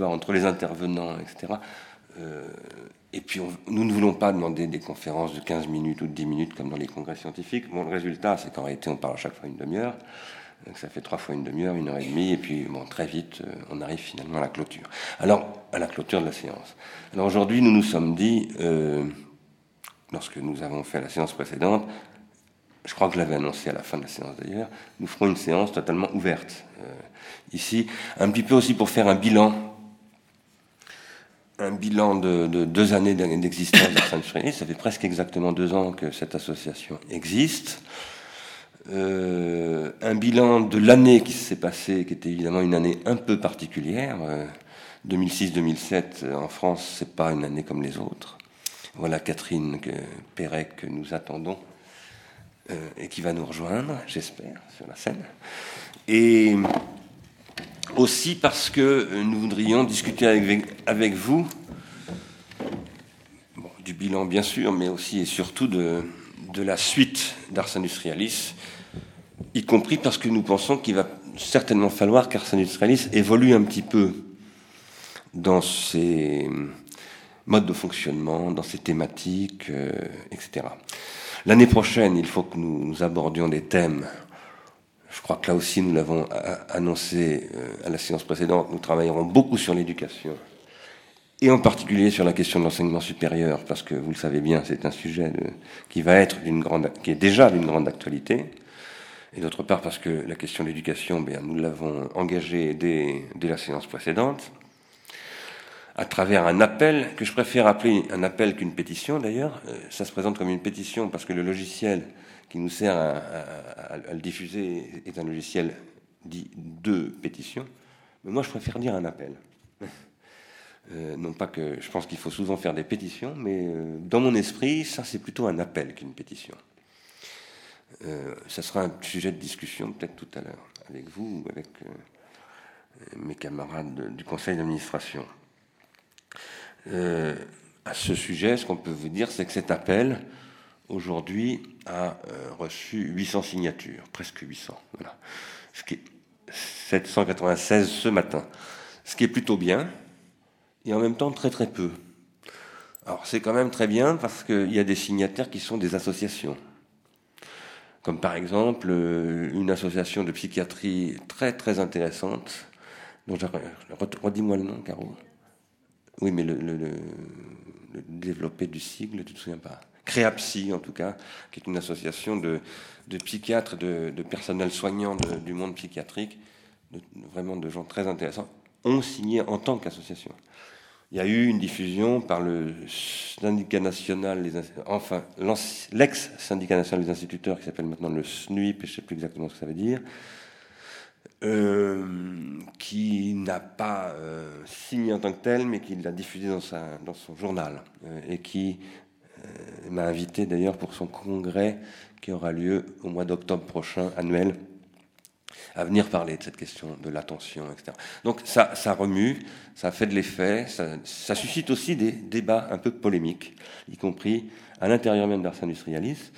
entre les intervenants, etc. et puis, nous ne voulons pas demander des conférences de 15 minutes ou de 10 minutes comme dans les congrès scientifiques. Bon, le résultat, c'est qu'en réalité, on parle à chaque fois une demi-heure. Donc ça fait trois fois une demi-heure, une heure et demie, et puis bon, très vite, euh, on arrive finalement à la clôture. Alors, à la clôture de la séance. Alors aujourd'hui, nous nous sommes dit, euh, lorsque nous avons fait la séance précédente, je crois que je l'avais annoncé à la fin de la séance d'ailleurs, nous ferons une séance totalement ouverte euh, ici, un petit peu aussi pour faire un bilan, un bilan de, deux années d'existence d'Arsène Ça fait presque exactement deux ans que cette association existe. Euh, un bilan de l'année qui s'est passée, qui était évidemment une année un peu particulière. 2006-2007 euh, en France, c'est pas une année comme les autres. Voilà Catherine Perret que nous attendons euh, et qui va nous rejoindre, j'espère, sur la scène. Et aussi parce que nous voudrions discuter avec vous du bilan bien sûr, mais aussi et surtout de, la suite d'Ars Industrialis, y compris parce que nous pensons qu'il va certainement falloir qu'Ars Industrialis évolue un petit peu dans ses modes de fonctionnement, dans ses thématiques, euh, etc. L'année prochaine, il faut que nous, abordions des thèmes. Je crois que là aussi, nous l'avons annoncé euh, à la séance précédente, nous travaillerons beaucoup sur l'éducation et en particulier sur la question de l'enseignement supérieur, parce que vous le savez bien, c'est un sujet qui va être d'une grande, qui est déjà d'une grande actualité, et d'autre part parce que la question de l'éducation, bien, nous l'avons engagée dès, la séance précédente, à travers un appel que je préfère appeler un appel qu'une pétition d'ailleurs. Euh, ça se présente comme une pétition parce que le logiciel qui nous sert à, à le diffuser est un logiciel dit de pétition, mais moi je préfère dire un appel. Euh, non pas que je pense qu'il faut souvent faire des pétitions, mais euh, dans mon esprit, ça c'est plutôt un appel qu'une pétition. Euh, ça sera un sujet de discussion peut-être tout à l'heure avec vous ou avec mes camarades du conseil d'administration. à ce sujet, ce qu'on peut vous dire, c'est que cet appel, aujourd'hui, a reçu 800 signatures, presque 800. Voilà. Ce qui est 796 ce matin. Ce qui est plutôt bien, et en même temps très très peu. Alors c'est quand même très bien parce qu'il y a des signataires qui sont des associations. Comme par exemple euh, une association de psychiatrie très très intéressante, dont redis-moi le nom, Caro. Oui, mais le, le, développé du sigle, tu te souviens pas? Créapsy, en tout cas, qui est une association de, de psychiatres, de, de, personnel soignant du monde psychiatrique, vraiment de gens très intéressants, ont signé en tant qu'association. Il y a eu une diffusion par le syndicat national, enfin l'ex-syndicat national des instituteurs qui s'appelle maintenant le SNUIP, je ne sais plus exactement ce que ça veut dire, euh, qui n'a pas euh, signé en tant que tel, mais qui l'a diffusé dans, son journal, euh, et qui m'a invité d'ailleurs pour son congrès qui aura lieu au mois d'octobre prochain, annuel, à venir parler de cette question de l'attention, etc. Donc ça, remue, ça fait de l'effet, ça, suscite aussi des débats un peu polémiques, y compris à l'intérieur même d'Ars Industrialis.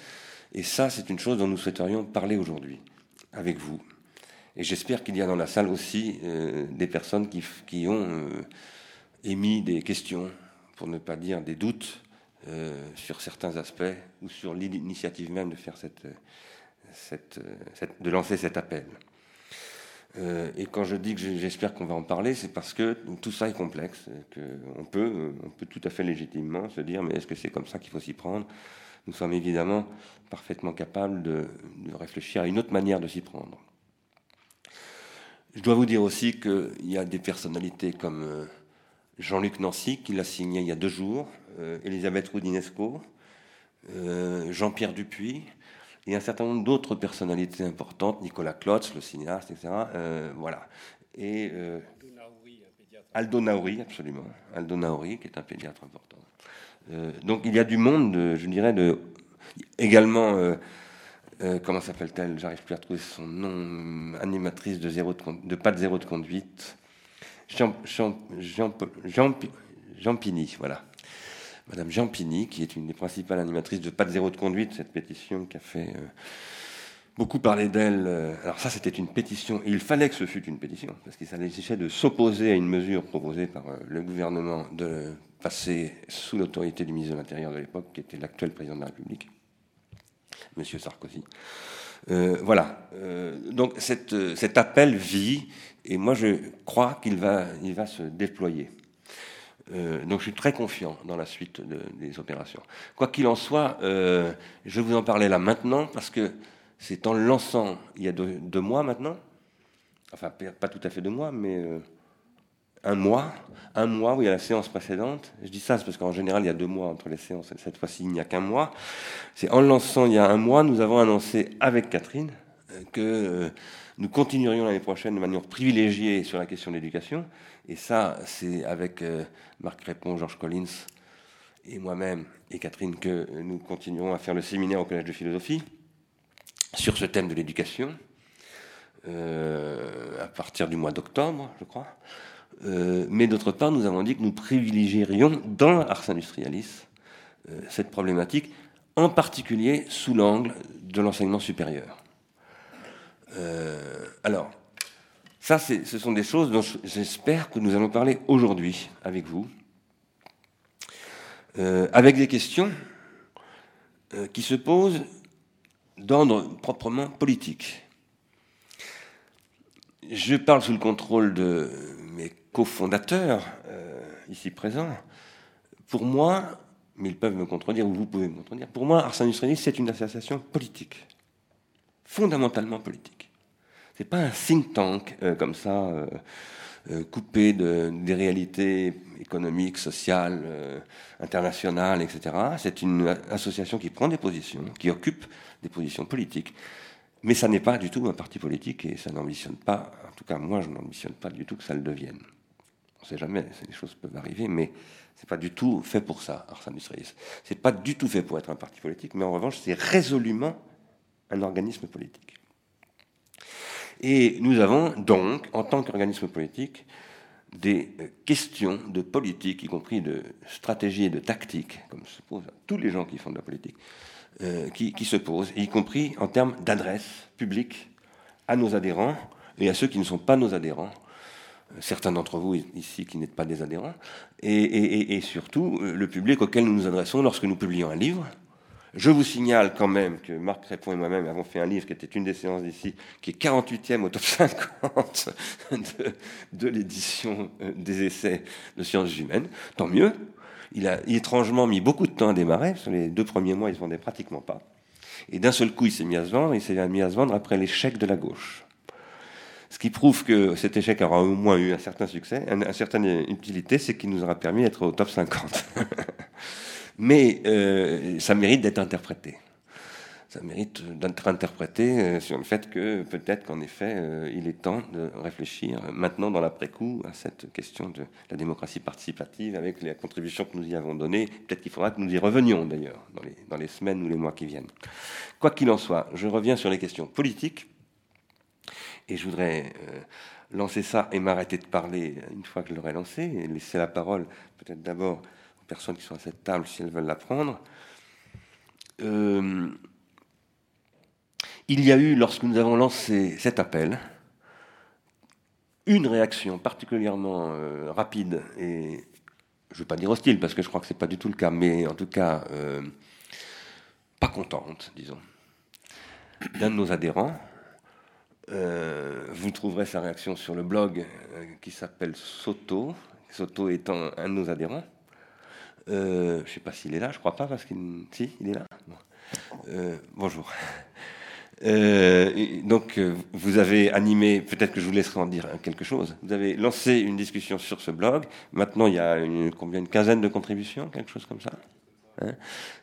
Et ça, c'est une chose dont nous souhaiterions parler aujourd'hui avec vous. Et j'espère qu'il y a dans la salle aussi euh, des personnes qui, ont euh, émis des questions, pour ne pas dire des doutes, euh, sur certains aspects ou sur l'initiative même de faire cette, de lancer cet appel. Euh, et quand je dis que j'espère qu'on va en parler, c'est parce que tout ça est complexe, qu'on peut, on peut tout à fait légitimement se dire, mais est-ce que c'est comme ça qu'il faut s'y prendre? Nous sommes évidemment parfaitement capables de, réfléchir à une autre manière de s'y prendre. Je dois vous dire aussi qu'il y a des personnalités comme euh, Jean-Luc Nancy, qui l'a signé il y a deux jours, euh, Elisabeth Roudinesco, Jean-Pierre Dupuis, et un certain nombre d'autres personnalités importantes, Nicolas Klotz, le cinéaste, etc. Euh, voilà. Et euh, Aldo Nauri, absolument. Aldo Nauri, qui est un pédiatre important. Euh, donc il y a du monde, je dirais, de, également, comment s'appelle-t-elle? J'arrive plus à trouver son nom, animatrice de, zéro de, pas de zéro de conduite. Jean, Jean Pini, voilà. Madame Jean Pini, qui est une des principales animatrices de Pas de zéro de conduite, cette pétition qui a fait beaucoup parlé d'elle. Alors ça, c'était une pétition. Et il fallait que ce fût une pétition, parce qu'il s'agissait de s'opposer à une mesure proposée par le gouvernement de passer sous l'autorité du ministre de l'Intérieur de l'époque, qui était l'actuel président de la République, M. Sarkozy. Euh, voilà. Euh, donc cet appel vit, et moi je crois qu'il va, il va se déployer. Euh, donc je suis très confiant dans la suite des opérations. Quoi qu'il en soit, je vais vous en parler là maintenant, parce que c'est en lançant, il y a deux, mois maintenant, enfin pas tout à fait deux mois, mais un mois, un mois où il y a la séance précédente. Je dis ça parce qu'en général, il y a deux mois entre les séances. Et cette fois-ci, il n'y a qu'un mois. C'est en lançant il y a un mois, nous avons annoncé avec Catherine euh, que euh, nous continuerions l'année prochaine de manière privilégiée sur la question de l'éducation. Et ça, c'est avec euh, Marc Crépon, Georges Collins et moi-même et Catherine que nous continuerons à faire le séminaire au Collège de philosophie sur ce thème de l'éducation à partir du mois d'octobre, je crois. Euh, mais d'autre part, nous avons dit que nous privilégierions dans Ars Industrialis euh, cette problématique, en particulier sous l'angle de l'enseignement supérieur. Euh, alors, ça, ce sont des choses dont j'espère que nous allons parler aujourd'hui avec vous, avec des questions qui se posent d'ordre proprement politique. Je parle sous le contrôle de mes cofondateurs, euh, ici présents, pour moi, mais ils peuvent me contredire, ou vous pouvez me contredire, pour moi, Ars Industrialis, c'est une association politique, fondamentalement politique. C'est pas un think tank euh, comme ça, euh, coupé de, des réalités économiques, sociales, internationales, etc. C'est une association qui prend des positions, qui occupe des positions politiques. Mais ça n'est pas du tout un parti politique et ça n'ambitionne pas, en tout cas moi je n'ambitionne pas du tout que ça le devienne on ne sait jamais, les choses peuvent arriver, mais c'est pas du tout fait pour ça, Ars Industrialis. C'est pas du tout fait pour être un parti politique, mais en revanche, c'est résolument un organisme politique. Et nous avons donc, en tant qu'organisme politique, des euh, questions de politique, y compris de stratégie et de tactique, comme se posent tous les gens qui font de la politique, euh, qui, se posent, y compris en termes d'adresse publique à nos adhérents et à ceux qui ne sont pas nos adhérents, certains d'entre vous ici qui n'êtes pas des adhérents, et, surtout euh, le public auquel nous nous adressons lorsque nous publions un livre. Je vous signale quand même que Marc Crépon et moi-même avons fait un livre qui était une des séances d'ici, qui est 48e au top 50 de, l'édition euh, des essais de sciences humaines. Tant mieux. Il a étrangement mis beaucoup de temps à démarrer. Sur les deux premiers mois, il ne se vendait pratiquement pas. Et d'un seul coup, il s'est mis à se vendre. Il s'est mis à se vendre après l'échec de la gauche. Ce qui prouve que cet échec aura au moins eu un certain succès, une, certaine utilité, c'est qu'il nous aura permis d'être au top 50. Mais euh, ça mérite d'être interprété. Ça mérite d'être interprété euh, sur le fait que peut-être qu'en effet, euh, il est temps de réfléchir maintenant dans l'après-coup à cette question de la démocratie participative avec les contributions que nous y avons données. Peut-être qu'il faudra que nous y revenions d'ailleurs dans les, semaines ou les mois qui viennent. Quoi qu'il en soit, je reviens sur les questions politiques et je voudrais lancer ça et m'arrêter de parler une fois que je l'aurai lancé, et laisser la parole peut-être d'abord personnes qui sont à cette table si elles veulent la prendre. Euh, il y a eu, lorsque nous avons lancé cet appel, une réaction particulièrement euh, rapide et je ne veux pas dire hostile parce que je crois que ce n'est pas du tout le cas, mais en tout cas pas contente, disons, d'un de nos adhérents euh, vous trouverez sa réaction sur le blog euh, qui s'appelle Soto, Soto étant un de nos adhérents. Euh, je ne sais pas s'il est là, je ne crois pas, parce qu'il. Si, il est là. bonjour. donc, vous avez animé, peut-être que je vous laisserai en dire quelque chose. Vous avez lancé une discussion sur ce blog. Maintenant, il y a une, combien, une quinzaine de contributions, quelque chose comme ça. Hein?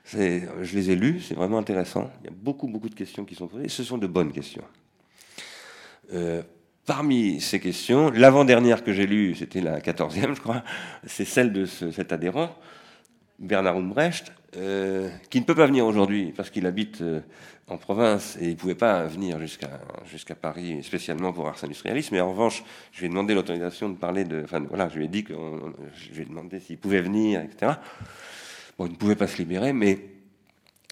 Je les ai lues, c'est vraiment intéressant. Il y a beaucoup, beaucoup de questions qui sont posées. Ce sont de bonnes questions. Euh, parmi ces questions, l'avant-dernière que j'ai lue, c'était la quatorzième, je crois, c'est celle de cet adhérent, Bernard Umbrecht, euh, qui ne peut pas venir aujourd'hui parce qu'il habite euh, en province et il ne pouvait pas venir jusqu'à jusqu'à Paris spécialement pour Ars Industrialis. Mais en revanche, je lui ai demandé l'autorisation de parler de. Enfin, voilà, je lui ai dit que je lui ai demandé s'il pouvait venir, etc. Bon, il ne pouvait pas se libérer, mais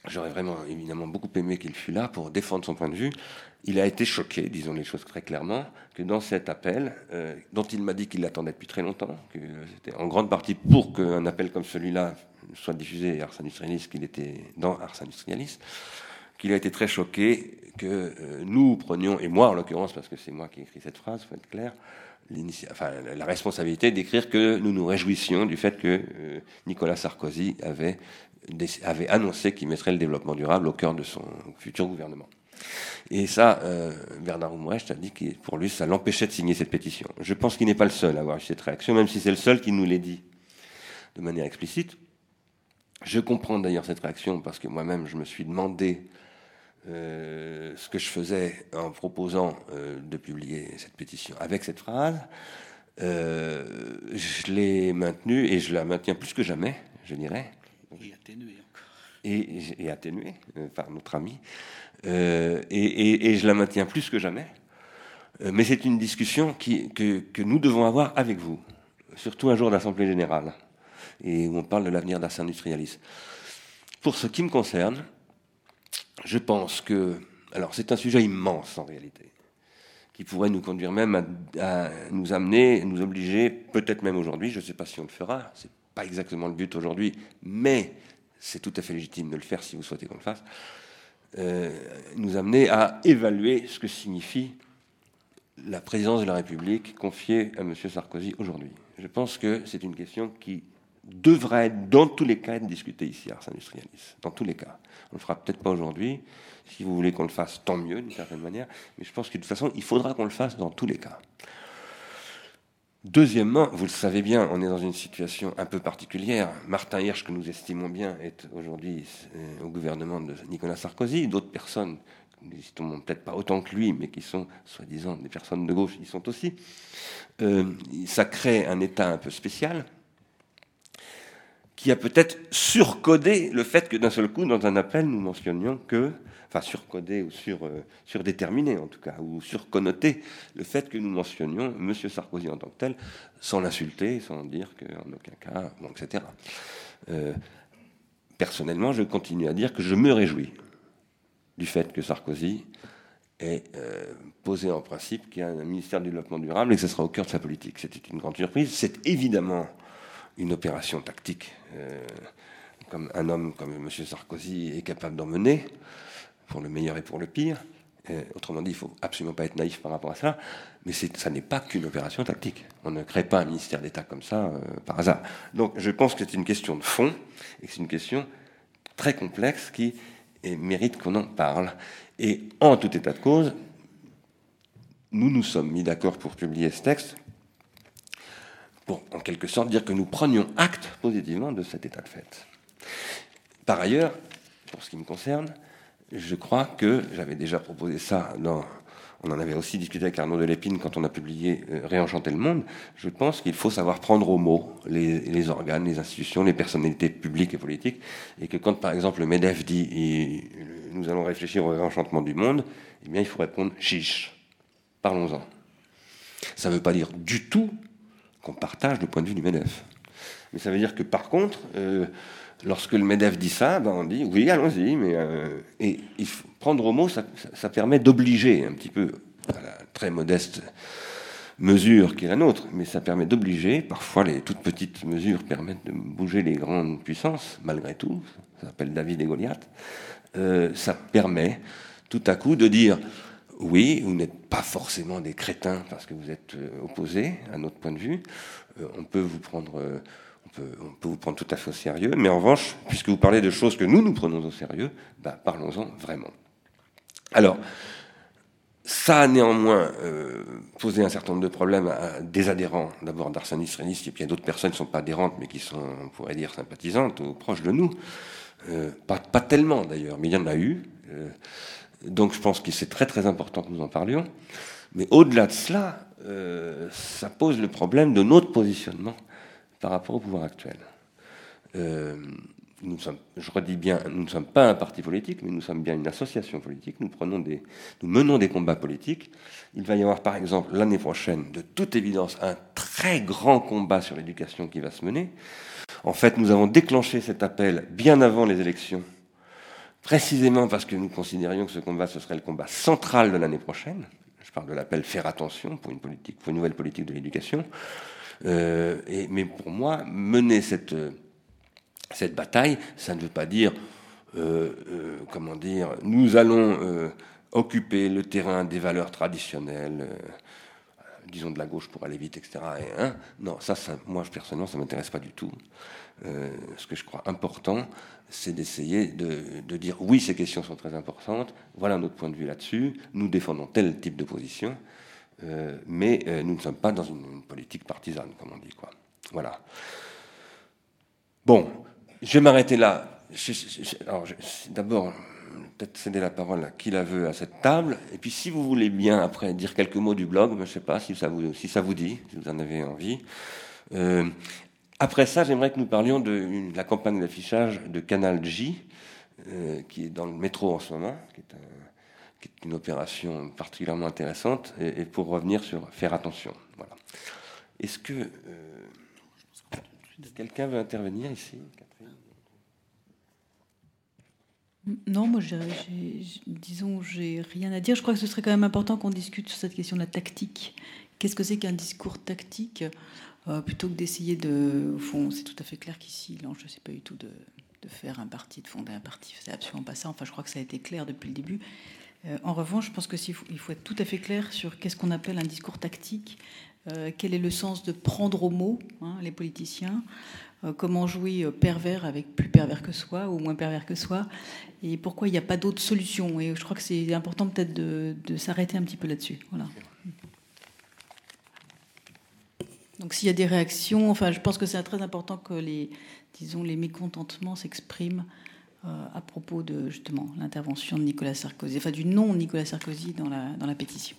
j'aurais vraiment évidemment beaucoup aimé qu'il fût là pour défendre son point de vue. Il a été choqué, disons les choses très clairement, que dans cet appel, euh, dont il m'a dit qu'il l'attendait depuis très longtemps, que c'était en grande partie pour qu'un appel comme celui-là soit diffusé Ars Industrialis, qu'il était dans Ars Industrialis, qu'il a été très choqué que euh, nous prenions, et moi en l'occurrence, parce que c'est moi qui ai écrit cette phrase, faut être clair, enfin, la responsabilité d'écrire que nous nous réjouissions du fait que euh, Nicolas Sarkozy avait, avait annoncé qu'il mettrait le développement durable au cœur de son futur gouvernement. Et ça, euh, Bernard Oumrecht a dit que pour lui, ça l'empêchait de signer cette pétition. Je pense qu'il n'est pas le seul à avoir eu cette réaction, même si c'est le seul qui nous l'ait dit de manière explicite. Je comprends d'ailleurs cette réaction parce que moi-même, je me suis demandé euh, ce que je faisais en proposant euh, de publier cette pétition avec cette phrase. Euh, je l'ai maintenue et je la maintiens plus que jamais, je dirais. Et atténuée encore. Et, et atténuée par notre ami. Et, et, je la maintiens plus que jamais. mais c'est une discussion qui, que, que, nous devons avoir avec vous, surtout un jour d'Assemblée générale, et où on parle de l'avenir d'Ars Industrialis. Pour ce qui me concerne, je pense que. Alors, c'est un sujet immense en réalité, qui pourrait nous conduire même à, nous amener, nous obliger, peut-être même aujourd'hui, je ne sais pas si on le fera, c'est pas exactement le but aujourd'hui, mais c'est tout à fait légitime de le faire si vous souhaitez qu'on le fasse, euh, nous amener à évaluer ce que signifie la présidence de la République confiée à M. Sarkozy aujourd'hui. Je pense que c'est une question qui devrait, dans tous les cas, être discuté ici Ars Industrialis. Dans tous les cas. On ne le fera peut-être pas aujourd'hui. Si vous voulez qu'on le fasse, tant mieux, d'une certaine manière. Mais je pense que de toute façon, il faudra qu'on le fasse dans tous les cas. Deuxièmement, vous le savez bien, on est dans une situation un peu particulière. Martin Hirsch, que nous estimons bien, est aujourd'hui euh, au gouvernement de Nicolas Sarkozy. D'autres personnes, nous peut-être pas autant que lui, mais qui sont soi-disant des personnes de gauche, y sont aussi. Euh, ça crée un État un peu spécial qui a peut-être surcodé le fait que d'un seul coup, dans un appel, nous mentionnions que, enfin surcodé ou sur, euh, surdéterminé en tout cas, ou surconnoté le fait que nous mentionnions M. Sarkozy en tant que tel, sans l'insulter, sans dire qu'en aucun cas, bon, etc. Euh, personnellement, je continue à dire que je me réjouis du fait que Sarkozy ait euh, posé en principe qu'il y a un ministère du développement durable et que ce sera au cœur de sa politique. C'était une grande surprise. C'est évidemment une opération tactique, comme un homme comme M. Sarkozy est capable d'en mener, pour le meilleur et pour le pire. Euh, autrement dit, il faut absolument pas être naïf par rapport à ça, mais ça n'est pas qu'une opération tactique. On ne crée pas un ministère d'État comme ça euh, par hasard. Donc je pense que c'est une question de fond, et que c'est une question très complexe qui mérite qu'on en parle. Et en tout état de cause, nous nous sommes mis d'accord pour publier ce texte pour en quelque sorte dire que nous prenions acte positivement de cet état de fait. Par ailleurs, pour ce qui me concerne, je crois que j'avais déjà proposé ça dans. On en avait aussi discuté avec Arnaud Delépine quand on a publié euh, Réenchanter le monde. Je pense qu'il faut savoir prendre au mot les, organes, les institutions, les personnalités publiques et politiques. Et que quand, par exemple, le MEDEF dit nous allons réfléchir au réenchantement du monde, eh bien, il faut répondre chiche. Parlons-en. Ça ne veut pas dire du tout qu'on partage le point de vue du MEDEF. Mais ça veut dire que par contre, euh, lorsque le MEDEF dit ça, ben on dit oui, allons-y. Mais euh, et prendre au mot, ça, permet d'obliger un petit peu à la très modeste mesure qui est la nôtre, mais ça permet d'obliger. Parfois, les toutes petites mesures permettent de bouger les grandes puissances, malgré tout. Ça s'appelle David et Goliath. Euh, ça permet tout à coup de dire oui, vous n'êtes pas forcément des crétins parce que vous êtes euh, opposés à notre point de vue. Euh, on peut vous prendre, euh, on peut, vous prendre tout à fait au sérieux. Mais en revanche, puisque vous parlez de choses que nous nous prenons au sérieux, bah, parlons-en vraiment. Alors, ça a néanmoins posé un certain nombre de problèmes à des adhérents, d'abord d'Arsène Israéliste, et puis a d'autres personnes qui ne sont pas adhérentes, mais qui sont, on pourrait dire, sympathisantes ou proches de nous. pas, tellement d'ailleurs, mais il y en a eu. Donc je pense que c'est très très important que nous en parlions. Mais au-delà de cela, euh, ça pose le problème de notre positionnement par rapport au pouvoir actuel. Euh, je redis bien, nous ne sommes pas un parti politique, mais nous sommes bien une association politique. Nous menons des combats politiques. Il va y avoir, par exemple, l'année prochaine, de toute évidence, un très grand combat sur l'éducation qui va se mener. En fait, nous avons déclenché cet appel bien avant les élections précisément parce que nous considérions que ce combat, ce serait le combat central de l'année prochaine. Je parle de l'appel faire attention pour une politique, pour une nouvelle politique de l'éducation. Euh, mais pour moi, mener cette, cette bataille, ça ne veut pas dire, euh, euh, comment dire, nous allons euh, occuper le terrain des valeurs traditionnelles, euh, disons de la gauche pour aller vite, etc. Et, non, ça, ça, moi personnellement, ça m'intéresse pas du tout. Euh, ce que je crois important, c'est d'essayer de, dire oui, ces questions sont très importantes, voilà notre point de vue là-dessus, nous défendons tel type de position, euh, mais euh, nous ne sommes pas dans une, politique partisane, comme on dit. Voilà. Bon, je vais m'arrêter là. D'abord, peut-être céder la parole à qui la veut à cette table. Et puis, si vous voulez bien, après, dire quelques mots du blog, je ne sais pas si ça, vous, si ça vous dit, si vous en avez envie. Après ça, j'aimerais que nous parlions de la campagne d'affichage de Canal J, euh, qui est dans le métro en ce moment, qui est, une opération particulièrement intéressante, et, pour revenir sur faire attention. Voilà. Est-ce que euh, quelqu'un veut intervenir ici Non, moi, j'ai, j'ai, disons, j'ai rien à dire. Je crois que ce serait quand même important qu'on discute sur cette question de la tactique. Qu'est-ce que c'est qu'un discours tactique? Euh, Plutôt que d'essayer de. Au fond, c'est tout à fait clair qu'ici, l'enjeu, c'est pas du tout de, faire un parti, de fonder un parti. C'est absolument pas ça. Enfin, je crois que ça a été clair depuis le début. Euh, en revanche, je pense qu'il faut, il faut être tout à fait clair sur qu'est-ce qu'on appelle un discours tactique. Euh, quel est le sens de prendre au mot hein, les politiciens? Comment jouer pervers avec plus pervers que soi ou moins pervers que soi, et pourquoi il n'y a pas d'autre solution? Et je crois que c'est important peut-être de, de s'arrêter un petit peu là-dessus. Voilà. Donc s'il y a des réactions, enfin je pense que c'est très important que les, disons, les mécontentements s'expriment euh, à propos de justement l'intervention de Nicolas Sarkozy, enfin du non Nicolas Sarkozy dans la, dans la pétition.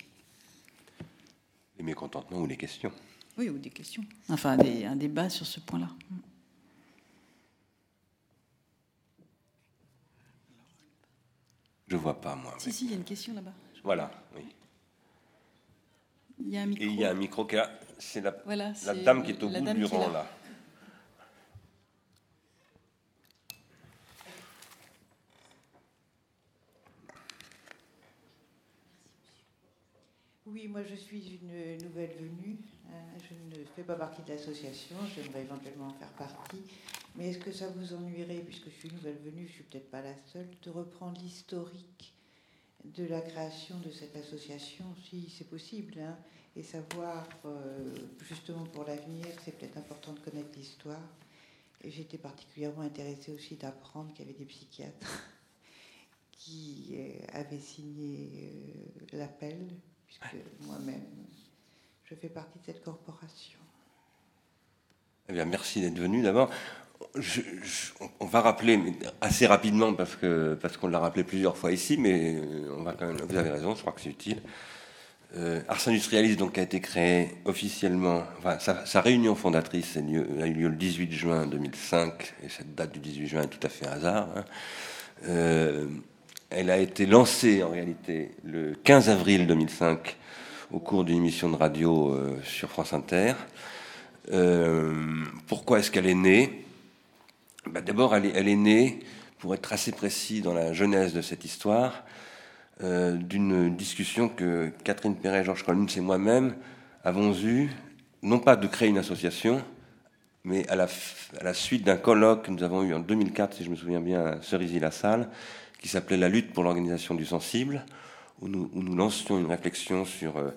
Les mécontentements ou les questions Oui, ou des questions. Enfin, des, un débat sur ce point-là. Je vois pas, moi. Si, mais... si, il y a une question là-bas. Voilà, oui. Il y a un micro. Et il y a un micro qui est là. C'est la, voilà, la dame qui est au bout du rang, là. là. Oui, moi je suis une nouvelle venue. Je ne fais pas partie de l'association, j'aimerais éventuellement en faire partie. Mais est-ce que ça vous ennuierait, puisque je suis nouvelle venue, je ne suis peut-être pas la seule, de reprendre l'historique de la création de cette association, si c'est possible, hein, et savoir, euh, justement pour l'avenir, c'est peut-être important de connaître l'histoire. Et j'étais particulièrement intéressée aussi d'apprendre qu'il y avait des psychiatres qui euh, avaient signé euh, l'appel, puisque moi-même, je fais partie de cette corporation. Eh merci d'être venu d'abord. On va rappeler assez rapidement parce que parce qu'on l'a rappelé plusieurs fois ici, mais on va quand même. Vous avez raison, je crois que c'est utile. Euh, Ars Industrialis donc a été créé officiellement. Sa, réunion fondatrice a, eu lieu le 18 juin 2005 et cette date du 18 juin est tout à fait hasard. Hein. Euh, elle a été lancée en réalité le 15 avril 2005 au cours d'une émission de radio euh, sur France Inter. Euh, pourquoi est-ce qu'elle est née? Ben D'abord, elle, est née, pour être assez précis dans la genèse de cette histoire, euh, d'une discussion que Catherine Perret, Georges Collins et moi-même avons eue, non pas de créer une association, mais à la, suite d'un colloque que nous avons eu en 2004, si je me souviens bien, à Cerisy-la-Salle, qui s'appelait La lutte pour l'organisation du sensible, où nous, où nous lancions une réflexion sur, euh,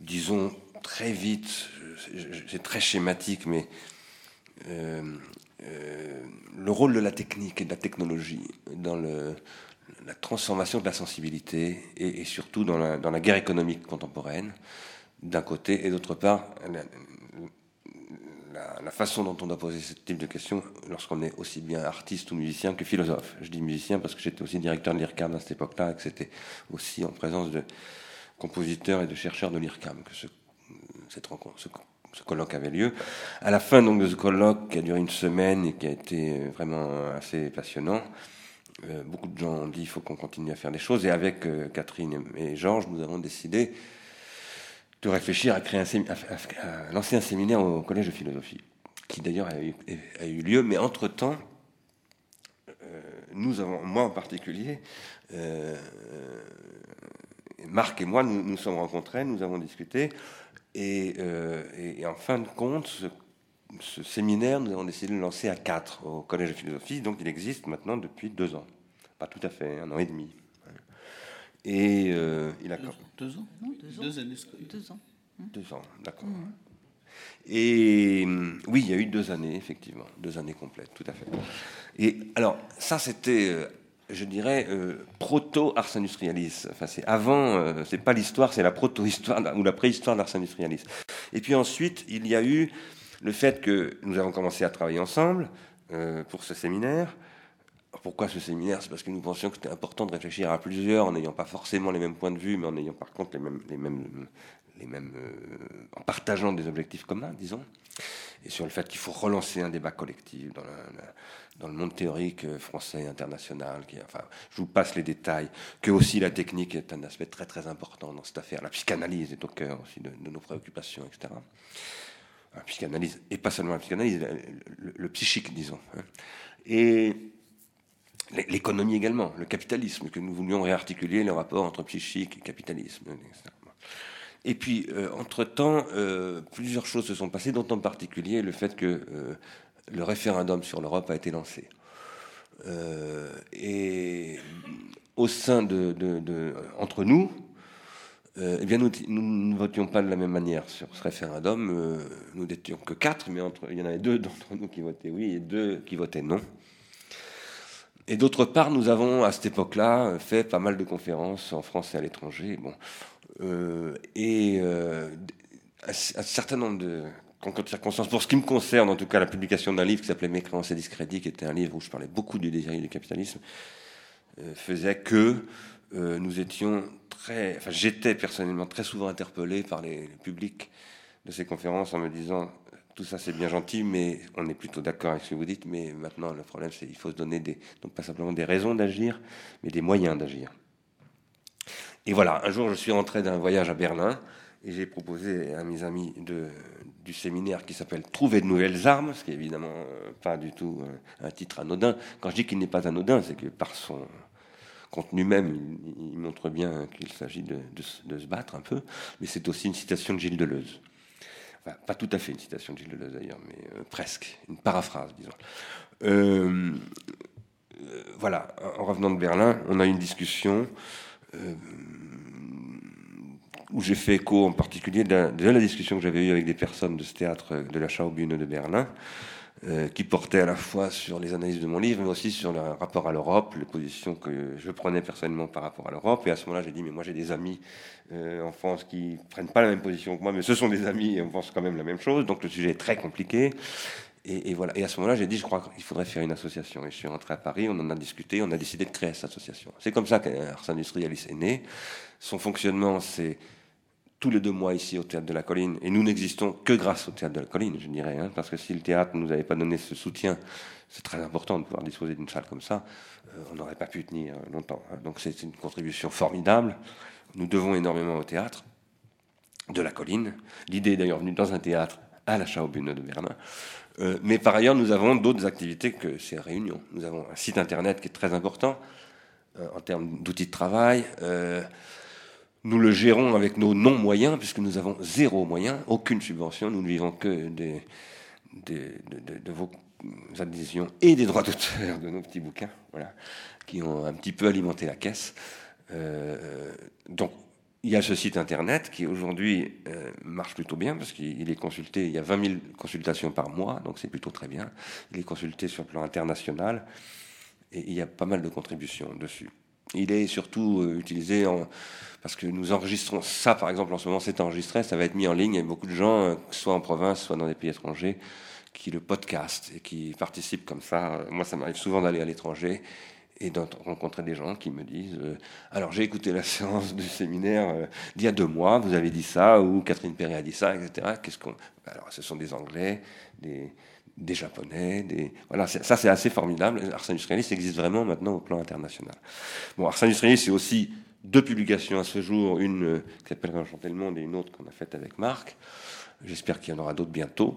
disons, très vite, c'est très schématique, mais euh, euh, le rôle de la technique et de la technologie dans la transformation de la sensibilité et, surtout dans la, guerre économique contemporaine, d'un côté, et d'autre part, la, la, la, façon dont on doit poser ce type de questions lorsqu'on est aussi bien artiste ou musicien que philosophe. Je dis musicien parce que j'étais aussi directeur de l'IRCAM à cette époque-là et que c'était aussi en présence de compositeurs et de chercheurs de l'IRCAM que ce, cette rencontre, ce, colloque avait lieu. À la fin donc de ce colloque qui a duré une semaine et qui a été vraiment assez passionnant, euh, beaucoup de gens ont dit il faut qu'on continue à faire des choses. Et avec euh, Catherine et, Georges, nous avons décidé de réfléchir à, créer un, lancer un séminaire au collège de philosophie, qui d'ailleurs a, eu lieu, mais entre-temps, euh, nous avons, moi en particulier, Marc et moi, nous nous sommes rencontrés, nous avons discuté, et, et en fin de compte, ce ce séminaire, nous avons décidé de le lancer à quatre au Collège de philosophie, donc il existe maintenant depuis deux ans. Pas tout à fait, un an et demi. Et euh, il a... Deux, ans deux, ans. Deux années. Deux ans. Deux ans, d'accord. Mmh. Et oui, il y a eu deux années, effectivement, deux années complètes, tout à fait. Et alors, ça, c'était, euh, je dirais, euh, proto-ars industrialis. Enfin, c'est avant, c'est pas l'histoire, c'est la proto-histoire ou la préhistoire d'ars industrialis. Et puis ensuite, il y a eu le fait que nous avons commencé à travailler ensemble euh, pour ce séminaire. pourquoi ce séminaire? C'est parce que nous pensions que c'était important de réfléchir à plusieurs, en n'ayant pas forcément les mêmes points de vue, mais en ayant par contre les mêmes, les mêmes, euh, en partageant des objectifs communs, disons, et sur le fait qu'il faut relancer un débat collectif dans, le monde théorique euh, français international. Qui, enfin, je vous passe les détails, que aussi la technique est un aspect très très important dans cette affaire. La psychanalyse est au cœur aussi de, de nos préoccupations, etc la psychanalyse, et pas seulement la psychanalyse, le, psychique, disons. Hein. Et l'économie également, le capitalisme, que nous voulions réarticuler le rapport entre psychique et capitalisme, etc. Et puis, euh, entre-temps, euh, plusieurs choses se sont passées, dont en particulier le fait que euh, le référendum sur l'Europe a été lancé. et au sein de, entre nous, eh bien, nous, ne votions pas de la même manière sur ce référendum. Nous n'étions que quatre, mais entre, il y en avait deux d'entre nous qui votaient oui et deux qui votaient non. Et d'autre part, nous avons à cette époque-là fait pas mal de conférences en France et à l'étranger. Bon, et un, certain nombre de circonstances, pour ce qui me concerne, en tout cas, la publication d'un livre qui s'appelait Mécréance et discrédit, qui était un livre où je parlais beaucoup du désir du capitalisme, faisait que nous étions enfin, j'étais personnellement très souvent interpellé par les, publics de ces conférences en me disant tout ça c'est bien gentil, mais on est plutôt d'accord avec ce que vous dites, mais maintenant le problème c'est qu'il faut se donner des, donc pas simplement des raisons d'agir, mais des moyens d'agir. Et voilà, un jour je suis rentré d'un voyage à Berlin et j'ai proposé à mes amis du séminaire qui s'appelle Trouver de nouvelles armes, ce qui est évidemment euh, pas du tout un titre anodin. Quand je dis qu'il n'est pas anodin, c'est que par son, contenu même, il, montre bien qu'il s'agit de, se battre un peu, mais c'est aussi une citation de Gilles Deleuze. pas tout à fait une citation de Gilles Deleuze d'ailleurs, mais euh, presque, une paraphrase, disons. Euh, euh, voilà, en revenant de Berlin, on a eu une discussion où j'ai fait écho en particulier de la, discussion que j'avais eue avec des personnes de ce théâtre de la Schaubühne de Berlin, euh, qui portait à la fois sur les analyses de mon livre, mais aussi sur le rapport à l'Europe, les positions que je prenais personnellement par rapport à l'Europe. Et à ce moment-là, j'ai dit, mais moi j'ai des amis euh, en France qui prennent pas la même position que moi, mais ce sont des amis et on pense quand même la même chose. Donc le sujet est très compliqué. Et, voilà. Et à ce moment-là, j'ai dit, je crois qu'il faudrait faire une association. Et je suis rentré à Paris, on en a discuté, on a décidé de créer cette association. C'est comme ça qu'Ars Industrialis est né. Son fonctionnement, c'est tous les deux mois ici au Théâtre de la Colline, et nous n'existons que grâce au Théâtre de la Colline, je dirais, hein, parce que si le théâtre ne nous avait pas donné ce soutien, c'est très important de pouvoir disposer d'une salle comme ça, euh, on n'aurait pas pu tenir longtemps. Hein. Donc c'est une contribution formidable. Nous devons énormément au théâtre de la Colline. L'idée est d'ailleurs venue dans un théâtre à la Schaubühne de Berlin. Euh, mais par ailleurs, nous avons d'autres activités que ces réunions. Nous avons un site internet qui est très important euh, en termes d'outils de travail. Nous le gérons avec nos non-moyens, puisque nous avons zéro moyen, aucune subvention. Nous ne vivons que des, de, vos adhésions et des droits d'auteur de nos petits bouquins, voilà, qui ont un petit peu alimenté la caisse. Euh, donc, il y a ce site internet qui aujourd'hui euh, marche plutôt bien parce qu'il est consulté, il y a 20 000 consultations par mois, donc c'est plutôt très bien. Il est consulté sur le plan international et il y a pas mal de contributions dessus. Il est surtout euh, utilisé parce que nous enregistrons ça, par exemple, en ce moment, c'est enregistré, ça va être mis en ligne. A beaucoup de gens, euh, soit en province, soit dans des pays étrangers, qui le podcastent et qui participent comme ça. Moi, ça m'arrive souvent d'aller à l'étranger et de rencontrer des gens qui me disent euh, Alors, j'ai écouté la séance du séminaire d'il y a deux mois, vous avez dit ça, ou Catherine Perret a dit ça, etc. Qu'est-ce qu'on. Alors, ce sont des Anglais, des Japonais, des... Voilà, ça c'est assez formidable. Ars Industrialis existe vraiment maintenant au plan international. Bon, Ars Industrialis, c'est aussi deux publications à ce jour, une euh, qui s'appelle Enchanter le monde et une autre qu'on a faite avec Marc. J'espère qu'il y en aura d'autres bientôt.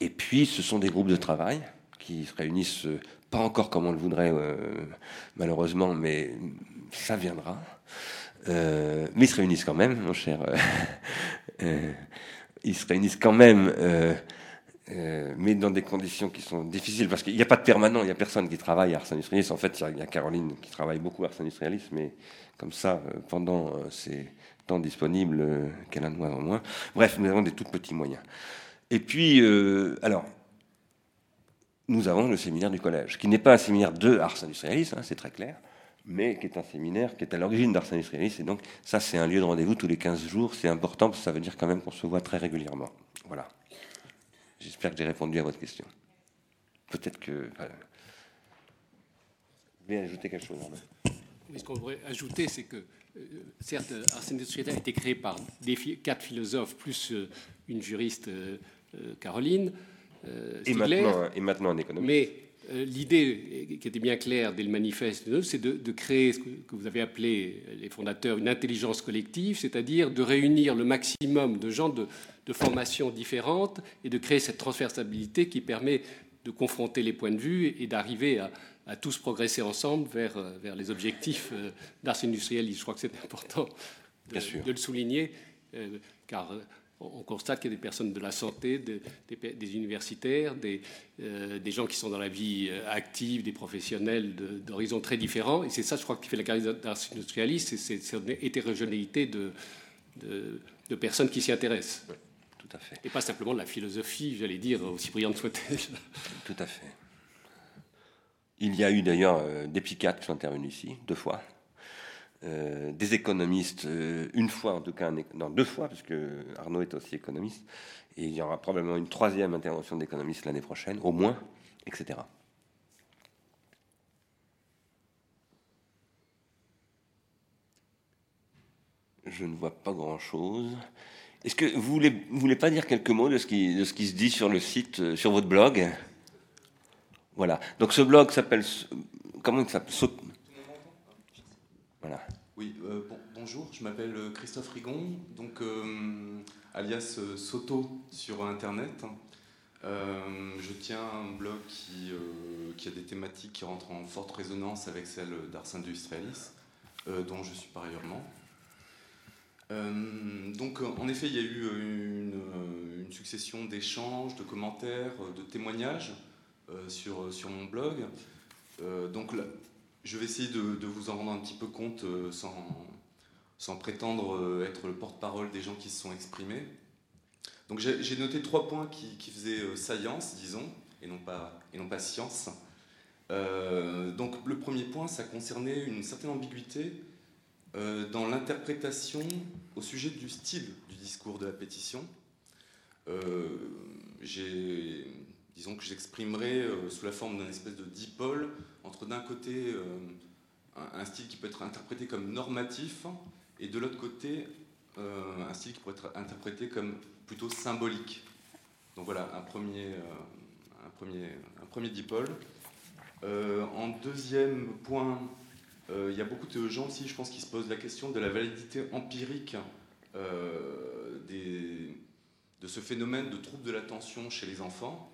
Et puis, ce sont des groupes de travail qui se réunissent, pas encore comme on le voudrait, malheureusement, mais ça viendra. mais ils se réunissent quand même, mon cher. ils se réunissent quand même euh, mais dans des conditions qui sont difficiles, parce qu'il n'y a pas de permanent, il n'y a personne qui travaille à Ars Industrialis. En fait, il y, a Caroline qui travaille beaucoup à Ars Industrialis, mais comme ça, euh, pendant euh, ces temps disponibles, qu'elle a de moins en moins. Bref, nous avons des tout petits moyens. Et puis, alors, nous avons le séminaire du collège, qui n'est pas un séminaire de Ars Industrialis, hein, c'est très clair, mais qui est un séminaire qui est à l'origine d'Ars Industrialis. Et donc, ça, c'est un lieu de rendez-vous tous les 15 jours. C'est important, parce que ça veut dire quand même qu'on se voit très régulièrement. Voilà. J'espère que j'ai répondu à votre question. Peut-être que. Vous voulez ajouter quelque chose oui, Ce qu'on pourrait ajouter, c'est que, euh, certes, Arsène Industriel a été créé par quatre philosophes plus euh, une juriste, euh, Caroline. Et, maintenant, et maintenant un économiste. Mais l'idée qui était bien claire dès le manifeste, c'est de, de, créer ce que vous avez appelé, les fondateurs, une intelligence collective, c'est-à-dire de réunir le maximum de gens de, de formations différentes et de créer cette transversabilité qui permet de confronter les points de vue et d'arriver à, tous progresser ensemble vers, euh, vers les objectifs euh, d'Ars Industrialis. Je crois que c'est important de, le souligner, euh, car on constate qu'il y a des personnes de la santé, des, universitaires, des, des, gens qui sont dans la vie active, des professionnels d'horizons très différents. Et c'est ça, je crois, qui fait la carrière d'Ars Industrialis, c'est cette hétérogénéité de, de, personnes qui s'y intéressent. Et pas simplement de la philosophie, j'allais dire, aussi brillante soit-elle. Tout à fait. Il y a eu d'ailleurs euh, des psychiatres qui sont intervenus ici, deux fois. Euh, des économistes, euh, une fois en tout cas, non, deux fois, parce que Arnaud est aussi économiste. Et il y aura probablement une troisième intervention d'économistes l'année prochaine, au moins, etc. Je ne vois pas grand-chose. Est-ce que vous voulez, voulez pas dire quelques mots de ce, qui, se dit sur le site, euh, sur votre blog? Voilà. Donc ce blog s'appelle. Comment il s'appelle? Oui, euh, bonjour, je m'appelle euh, Christophe Rigon, donc alias Soto sur Internet. je tiens un blog qui, a des thématiques qui rentrent en forte résonance avec celles d'Ars Industrialis, dont je suis par ailleurs membre. Euh, donc, en effet, il y a eu euh, euh, une, succession d'échanges, de commentaires, de témoignages sur, sur mon blog. donc, je vais essayer de, vous en rendre un petit peu compte sans, sans prétendre être le porte-parole des gens qui se sont exprimés. Donc, j'ai noté trois points qui, faisaient saillance, disons, et non pas, science. donc, le premier point, ça concernait une certaine ambiguïté euh, dans l'interprétation au sujet du style du discours de la pétition. Euh, disons que j'exprimerai euh, sous la forme d'un espèce de dipôle entre d'un côté un, style qui peut être interprété comme normatif et de l'autre côté un style qui pourrait être interprété comme plutôt symbolique. Donc voilà, un premier, un premier, un premier dipôle. en deuxième point, euh, il y a beaucoup de gens aussi, je pense, qui se posent la question de la validité empirique euh, de ce phénomène de trouble de l'attention chez les enfants,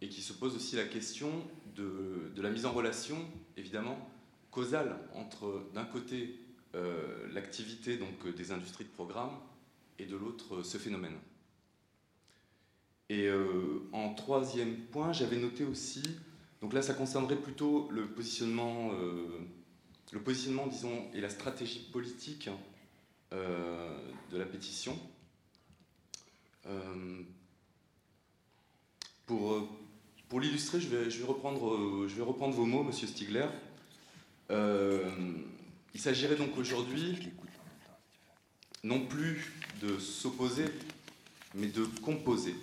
et qui se posent aussi la question de, la mise en relation, évidemment, causale entre, d'un côté, euh, l'activité donc des industries de programme, et de l'autre, ce phénomène. Et en troisième point, j'avais noté aussi, donc là ça concernerait plutôt le positionnement le positionnement, disons, et la stratégie politique euh, de la pétition. Euh, pour, pour l'illustrer, je vais, je, vais reprendre, vos mots, Monsieur Stigler. Euh, il s'agirait donc aujourd'hui non plus de s'opposer, mais de composer.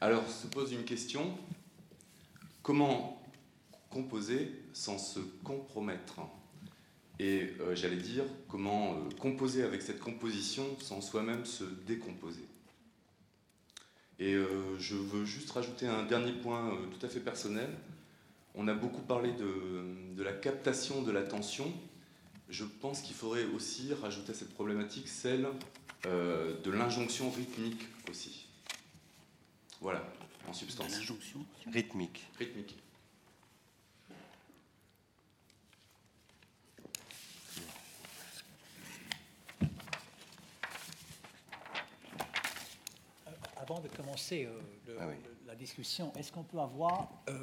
Alors se pose une question, comment composer sans se compromettre? Et euh, j'allais dire comment euh, composer avec cette composition sans soi-même se décomposer? Et euh, je veux juste rajouter un dernier point tout à fait personnel. On a beaucoup parlé de, de la captation de l'attention. Je pense qu'il faudrait aussi rajouter à cette problématique celle de l'injonction rythmique aussi. Voilà. en substance. L'injonction Rythmique. Rythmique. Avant de commencer euh, le- Ah oui. la discussion, est-ce qu'on peut avoir euh,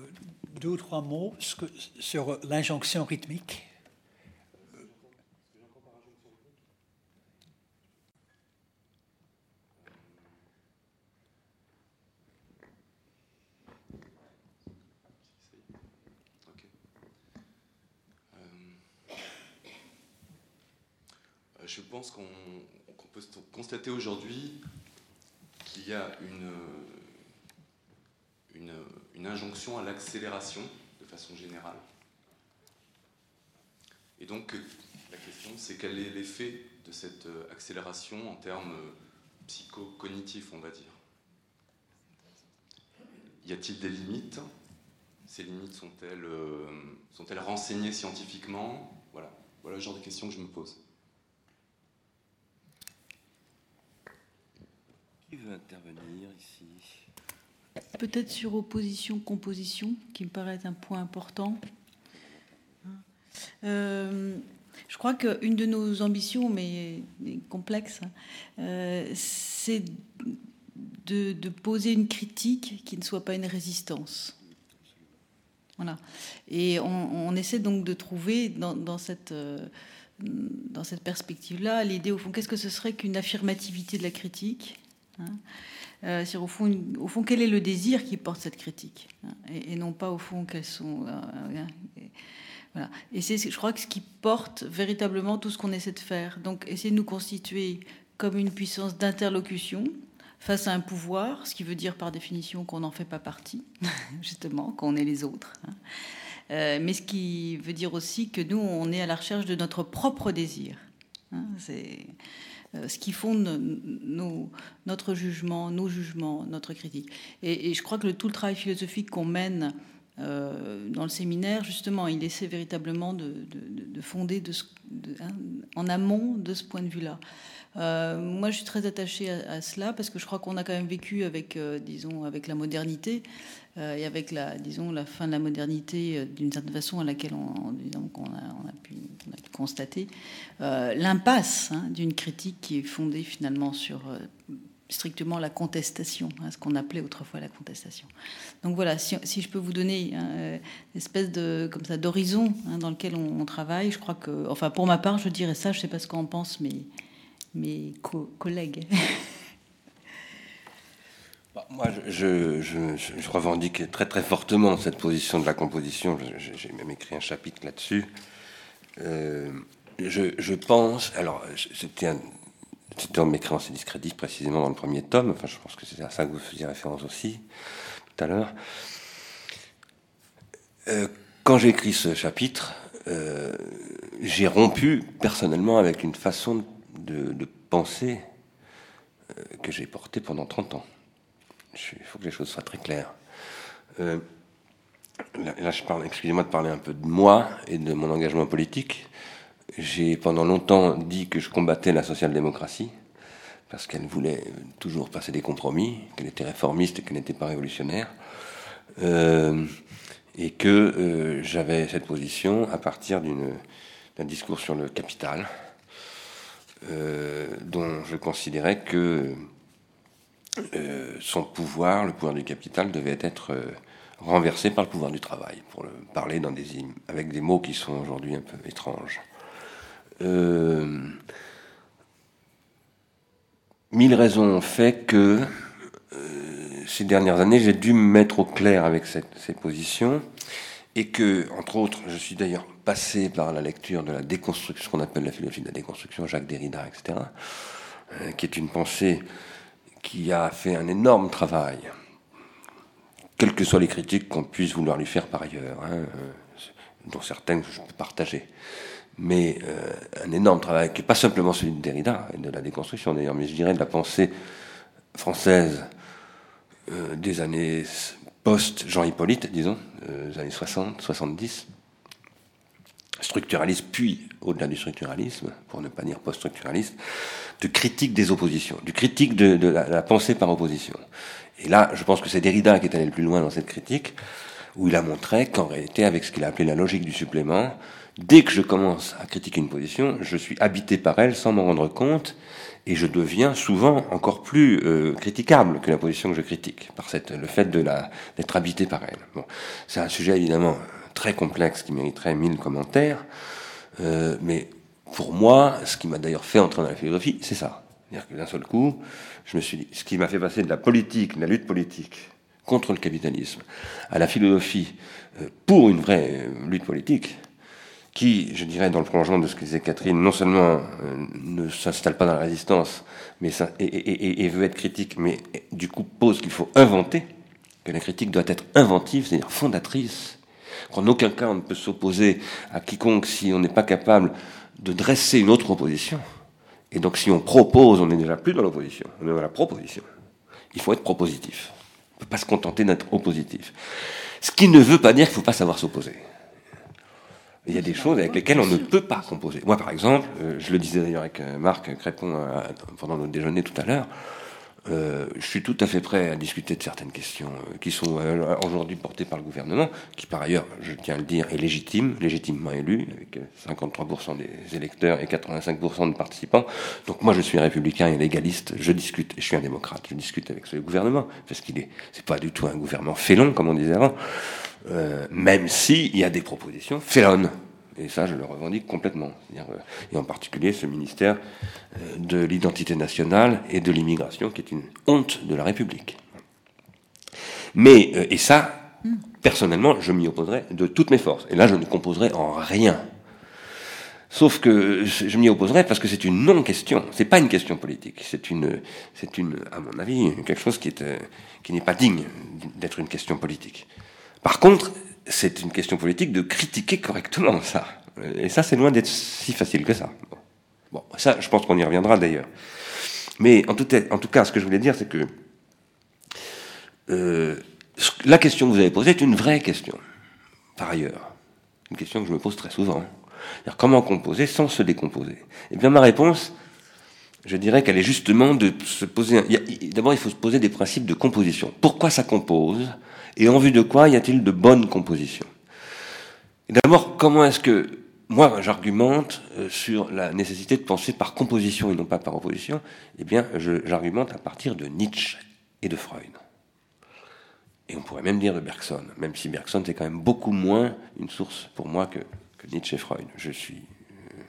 deux ou trois mots ce que- sur l'injonction rythmique? Euh, je pense qu'on peut st- constater aujourd'hui qu'il y a une, une, injonction à l'accélération de façon générale. Et donc, la question, c'est quel est l'effet de cette euh, accélération en termes euh, psychocognitifs, on va dire? Y a-t-il des limites? Ces limites sont-elles euh, sont-elles renseignées scientifiquement? Voilà. voilà le genre de questions que je me pose. Qui veut intervenir ici? Peut-être sur opposition-composition, qui me paraît un point important. Euh, je crois qu'une de nos ambitions, mais complexe, euh, c'est de, poser une critique qui ne soit pas une résistance. Voilà. Et on, essaie donc de trouver dans cette, euh, dans cette perspective-là l'idée, au fond, qu'est-ce que ce serait qu'une affirmativité de la critique? Hein euh, au fond, au fond, quel est le désir qui porte cette critique hein, et, non pas au fond quels sont. euh, euh, et, voilà. Et c'est, je crois ce qui porte véritablement tout ce qu'on essaie de faire. Donc, essayer de nous constituer comme une puissance d'interlocution face à un pouvoir, ce qui veut dire par définition qu'on n'en fait pas partie, justement, qu'on est les autres. hein. Mais ce qui veut dire aussi que nous, on est à la recherche de notre propre désir. hein. c'est ce qui fonde notre jugement, nos jugements, notre critique. Et, je crois que tout le travail philosophique qu'on mène euh, dans le séminaire, justement, il essaie véritablement de, de- de fonder hein, en amont de ce point de vue-là. Euh, moi, je suis très attachée à, cela parce que je crois qu'on a quand même vécu avec, euh, disons, avec la modernité euh, et avec la, disons, la fin de la modernité euh, d'une certaine façon à laquelle on, on on a constater euh, l'impasse hein, d'une critique qui est fondée finalement sur euh, strictement la contestation, hein, ce qu'on appelait autrefois la contestation. Donc voilà, si, je peux vous donner hein, euh, une espèce de comme ça d'horizon dans lequel on, travaille, je crois que, enfin pour ma part, je dirais ça. Je sais pas ce qu'en pensent mes mes co- collègues. Bah, Moi, je, je, je- je revendique très très fortement cette position de la composition. J'ai même écrit un chapitre là-dessus. Euh, je, pense, alors c'était en mes créances et discrédits précisément dans le premier tome. Enfin, je pense que c'est à ça que vous faisiez référence aussi tout à l'heure. Euh, quand j'ai écrit ce chapitre, euh, j'ai rompu personnellement avec une façon de, de penser que j'ai portée pendant 30 ans. Il faut que les choses soient très claires. Euh, là, je parle, excusez-moi de parler un peu de moi et de mon engagement politique. J'ai pendant longtemps dit que je combattais la social-démocratie parce qu'elle voulait toujours passer des compromis, qu'elle était réformiste et qu'elle n'était pas révolutionnaire. Euh, et que euh, j'avais cette position à partir d'un discours sur le capital, euh, dont je considérais que euh, son pouvoir, le pouvoir du capital, devait être renversé par le pouvoir du travail, pour le parler avec des mots qui sont aujourd'hui un peu étranges. Euh, mille raisons ont fait que euh, ces dernières années, j'ai dû me mettre au clair avec ces positions et que, entre autres, je suis d'ailleurs passé par la lecture de la déconstruction, ce qu'on appelle la philosophie de la déconstruction, Jacques Derrida, etc., euh, qui est une pensée qui a fait un énorme travail, quelles que soient les critiques qu'on puisse vouloir lui faire par ailleurs, hein, euh, dont certaines je peux partager. Mais euh, un énorme travail, qui n'est pas simplement celui de Derrida et de la déconstruction d'ailleurs, mais je dirais de la pensée française euh, des années post-Jean Hippolyte, disons, des années 60, 70, structuraliste, puis au-delà du structuralisme, pour ne pas dire post-structuraliste, de critique des oppositions, du critique de, la, pensée par opposition. Et là, je pense que c'est Derrida qui est allé le plus loin dans cette critique, où il a montré qu'en réalité, avec ce qu'il a appelé la logique du supplément, dès que je commence à critiquer une position, je suis habité par elle sans m'en rendre compte, et je deviens souvent encore plus euh, critiquable que la position que je critique, par cette, le fait d'être habité par elle. Bon, c'est un sujet évidemment très complexe qui mériterait mille commentaires, euh, mais pour moi, ce qui m'a d'ailleurs fait entrer dans la philosophie, c'est ça. C'est-à-dire que d'un seul coup, je me suis dit, ce qui m'a fait passer de la politique, de la lutte politique contre le capitalisme, à la philosophie euh, pour une vraie euh, lutte politique, qui, je dirais, dans le prolongement de ce que disait Catherine, non seulement ne s'installe pas dans la résistance, mais et, veut être critique, mais du coup pose qu'il faut inventer, que la critique doit être inventive, c'est-à-dire fondatrice, qu'en aucun cas on ne peut s'opposer à quiconque si on n'est pas capable de dresser une autre opposition. Et donc si on propose, on n'est déjà plus dans l'opposition, on est dans la proposition. Il faut être propositif. On ne peut pas se contenter d'être oppositif. Ce qui ne veut pas dire qu'il ne faut pas savoir s'opposer. Il y a des choses avec lesquelles on ne peut pas composer. Moi, par exemple, euh, je le disais d'ailleurs avec euh, Marc Crépon euh, pendant notre déjeuner tout à l'heure, euh, je suis tout à fait prêt à discuter de certaines questions euh, qui sont euh, aujourd'hui portées par le gouvernement, qui par ailleurs, je tiens à le dire, est légitime, légitimement élu, avec 53% des électeurs et 85% de participants. Donc moi, je suis républicain et légaliste, je discute, et je suis un démocrate, je discute avec ce gouvernement, parce qu'il est, c'est pas du tout un gouvernement félon, comme on disait avant, même s'il y a des propositions félonnes. Et ça, je le revendique complètement. Euh, et en particulier ce ministère euh, de l'identité nationale et de l'immigration, qui est une honte de la République. Mais, euh, et ça, personnellement, je m'y opposerai de toutes mes forces. Et là, je ne composerai en rien. Sauf que je m'y opposerai parce que c'est une non-question. C'est pas une question politique. C'est une, c'est une, à mon avis, quelque chose qui est, qui n'est pas digne d'être une question politique. Par contre, c'est une question politique de critiquer correctement ça. Et ça, c'est loin d'être si facile que ça. Bon, ça, je pense qu'on y reviendra d'ailleurs. Mais en tout, cas, ce que je voulais dire, c'est que euh, la question que vous avez posée est une vraie question, par ailleurs. Une question que je me pose très souvent. Comment composer sans se décomposer? Eh bien, ma réponse, je dirais qu'elle est justement de se poser. D'abord, il faut se poser des principes de composition. Pourquoi ça compose? Et en vue de quoi y a-t-il de bonnes compositions? D'abord, comment est-ce que moi j'argumente euh, sur la nécessité de penser par composition et non pas par opposition? Eh bien, j'argumente à partir de Nietzsche et de Freud. Et on pourrait même dire de Bergson, même si Bergson c'est quand même beaucoup moins une source pour moi que, Nietzsche et Freud. Je suis euh,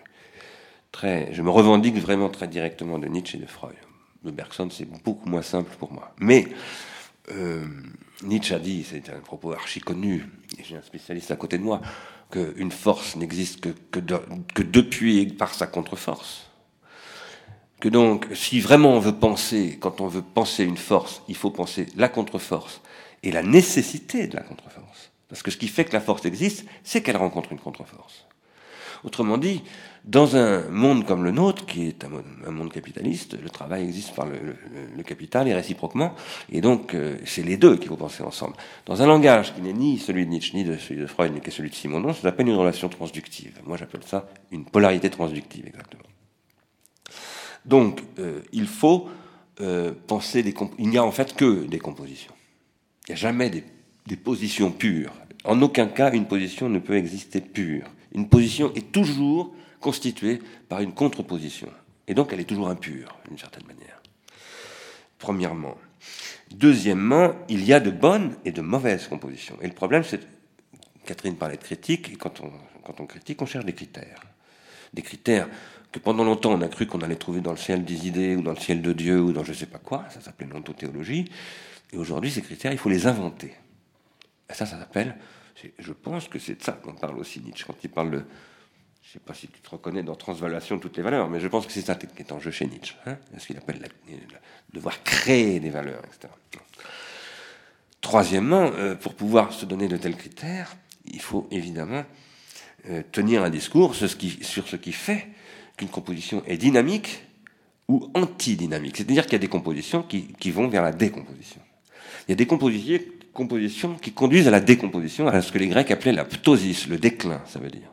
très, je me revendique vraiment très directement de Nietzsche et de Freud. De Bergson, c'est beaucoup moins simple pour moi. Mais euh, Nietzsche a dit, c'est un propos archi connu, et j'ai un spécialiste à côté de moi, qu'une force n'existe que, que, depuis et par sa contre-force. Que donc, si vraiment on veut penser, quand on veut penser une force, il faut penser la contre-force et la nécessité de la contre-force. Parce que ce qui fait que la force existe, c'est qu'elle rencontre une contre-force. Autrement dit, dans un monde comme le nôtre, qui est un, monde capitaliste, le travail existe par le, capital et réciproquement, et donc euh, c'est les deux qu'il faut penser ensemble. Dans un langage qui n'est ni celui de Nietzsche, ni celui de Freud, ni celui de Simondon, ça s'appelle une relation transductive. Moi j'appelle ça une polarité transductive, exactement. Donc euh, il faut euh, penser des... Il n'y a en fait que des compositions. Il n'y a jamais des, des positions pures. En aucun cas une position ne peut exister pure. Une position est toujours constituée par une contre-position. Et donc elle est toujours impure, d'une certaine manière. Premièrement. Deuxièmement, il y a de bonnes et de mauvaises compositions. Et le problème, c'est, Catherine parlait de critique, et quand on, critique, on cherche des critères. Des critères que pendant longtemps on a cru qu'on allait trouver dans le ciel des idées, ou dans le ciel de Dieu, ou dans je ne sais pas quoi, ça s'appelait l'ontothéologie. Et aujourd'hui, ces critères, il faut les inventer. Et ça, ça s'appelle, je pense que c'est de ça qu'on parle aussi Nietzsche, quand il parle de, je ne sais pas si tu te reconnais dans transvaluation de toutes les valeurs, mais je pense que c'est ça qui est en jeu chez Nietzsche. Hein ce qu'il appelle devoir créer des valeurs, etc. Troisièmement, euh, pour pouvoir se donner de tels critères, il faut évidemment euh, tenir un discours sur ce, qui, sur ce qui fait qu'une composition est dynamique ou antidynamique. C'est-à-dire qu'il y a des compositions qui, qui, vont vers la décomposition. Il y a des compositions qui conduisent à la décomposition, à ce que les Grecs appelaient la ptosis, le déclin, ça veut dire.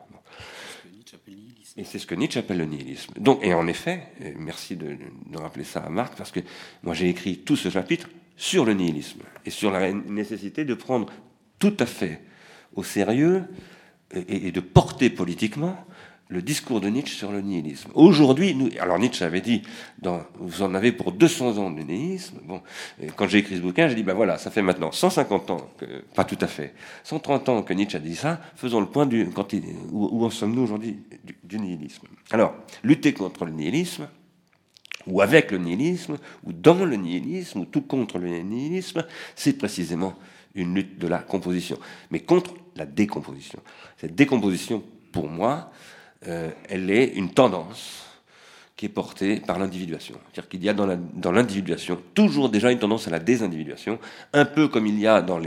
Et c'est ce que Nietzsche appelle le nihilisme. Donc, et en effet, merci de, de rappeler ça à Marc, parce que moi j'ai écrit tout ce chapitre sur le nihilisme et sur la nécessité de prendre tout à fait au sérieux et, et de porter politiquement le discours de Nietzsche sur le nihilisme. Aujourd'hui, nous, alors Nietzsche avait dit, vous en avez pour 200 ans de nihilisme. Bon, quand j'ai écrit ce bouquin, j'ai dit, ben voilà, ça fait maintenant 150 ans, que, pas tout à fait, 130 ans que Nietzsche a dit ça, faisons le point du, quand où, en sommes-nous aujourd'hui du, nihilisme. Alors, lutter contre le nihilisme, ou avec le nihilisme, ou dans le nihilisme, ou tout contre le nihilisme, c'est précisément une lutte de la composition, mais contre la décomposition. Cette décomposition, pour moi, euh, elle est une tendance qui est portée par l'individuation. C'est-à-dire qu'il y a dans l'individuation toujours déjà une tendance à la désindividuation, un peu comme il y a dans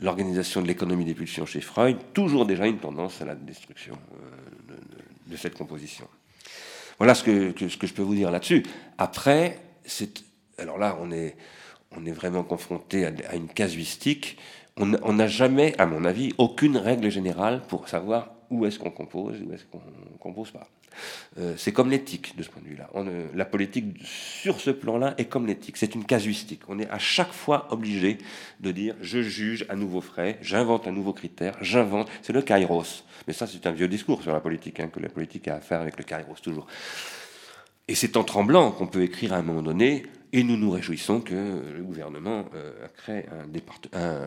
l'organisation de l'économie des pulsions chez Freud, toujours déjà une tendance à la destruction euh, de, cette composition. Voilà ce que, je peux vous dire là-dessus. Après, c'est alors là, on est, vraiment confronté à une casuistique. On n'a jamais, à mon avis, aucune règle générale pour savoir où est-ce qu'on compose, où est-ce qu'on compose pas. Euh, c'est comme l'éthique de ce point de vue-là. La politique sur ce plan-là est comme l'éthique. C'est une casuistique. On est à chaque fois obligé de dire je juge à nouveau frais, j'invente un nouveau critère, j'invente. C'est le kairos. Mais ça, c'est un vieux discours sur la politique, hein, que la politique a à faire avec le kairos toujours. Et c'est en tremblant qu'on peut écrire à un moment donné, et nous nous réjouissons que le gouvernement euh, crée un, département. Un,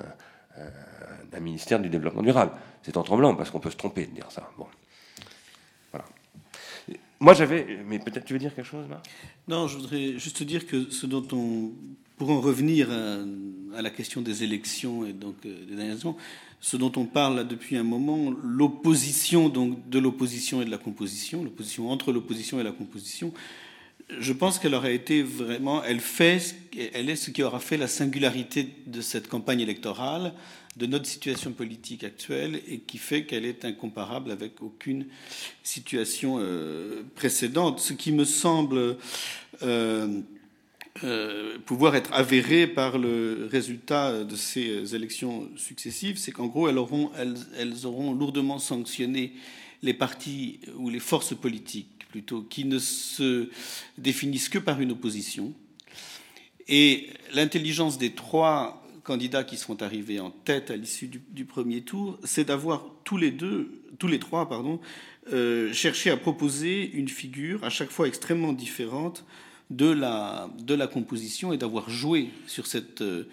un ministère du développement durable. C'est en tremblant parce qu'on peut se tromper de dire ça. Bon. Voilà. Moi j'avais. Mais peut-être tu veux dire quelque chose, Marc? Non, je voudrais juste dire que ce dont on. Pour en revenir à, la question des élections et donc euh, des dernières ce dont on parle là depuis un moment, l'opposition donc de l'opposition et de la composition, l'opposition entre l'opposition et la composition, je pense qu'elle aurait été vraiment, elle est ce qui aura fait la singularité de cette campagne électorale, de notre situation politique actuelle et qui fait qu'elle est incomparable avec aucune situation euh, précédente. Ce qui me semble euh, euh, pouvoir être avéré par le résultat de ces élections successives, c'est qu'en gros, elles auront lourdement sanctionné les partis ou les forces politiques plutôt qui ne se définissent que par une opposition. Et l'intelligence des trois candidats qui sont arrivés en tête à l'issue du, premier tour, c'est d'avoir tous les deux, tous les trois, pardon, euh, cherché à proposer une figure à chaque fois extrêmement différente de la, de la composition et d'avoir joué sur cette euh,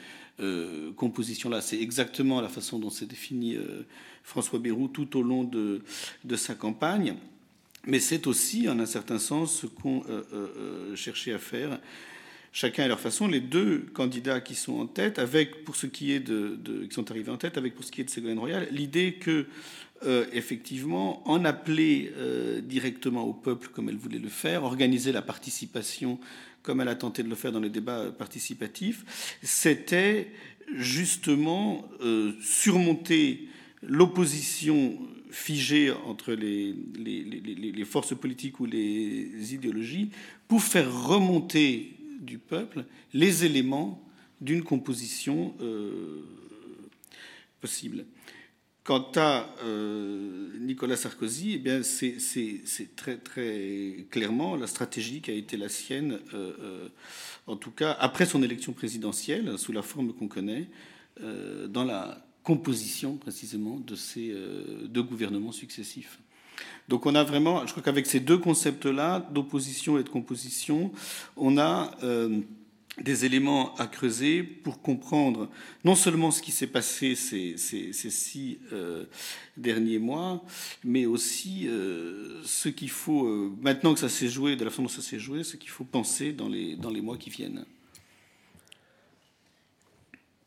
euh, composition-là. C'est exactement la façon dont s'est défini François Bayrou tout au long de sa campagne. Mais c'est aussi, en un certain sens, ce qu'ont euh, cherché à faire chacun à leur façon, les deux candidats qui sont en tête, avec pour ce qui est de, qui sont arrivés en tête, avec pour ce qui est de Ségolène Royal, l'idée que euh, effectivement, en appeler euh, directement au peuple comme elle voulait le faire, organiser la participation comme elle a tenté de le faire dans les débats participatifs, c'était justement euh, surmonter l'opposition figée entre les, forces politiques ou les idéologies pour faire remonter du peuple les éléments d'une composition euh, possible. Quant à euh, Nicolas Sarkozy, eh bien c'est, très, très clairement la stratégie qui a été la sienne, euh, en tout cas après son élection présidentielle, sous la forme qu'on connaît, dans la composition précisément de ces euh, deux gouvernements successifs. Donc on a vraiment, je crois qu'avec ces deux concepts-là, d'opposition et de composition, on a euh, des éléments à creuser pour comprendre non seulement ce qui s'est passé ces, six euh, derniers mois, mais aussi ce qu'il faut, maintenant que ça s'est joué, de la façon dont ça s'est joué, ce qu'il faut penser dans les mois qui viennent.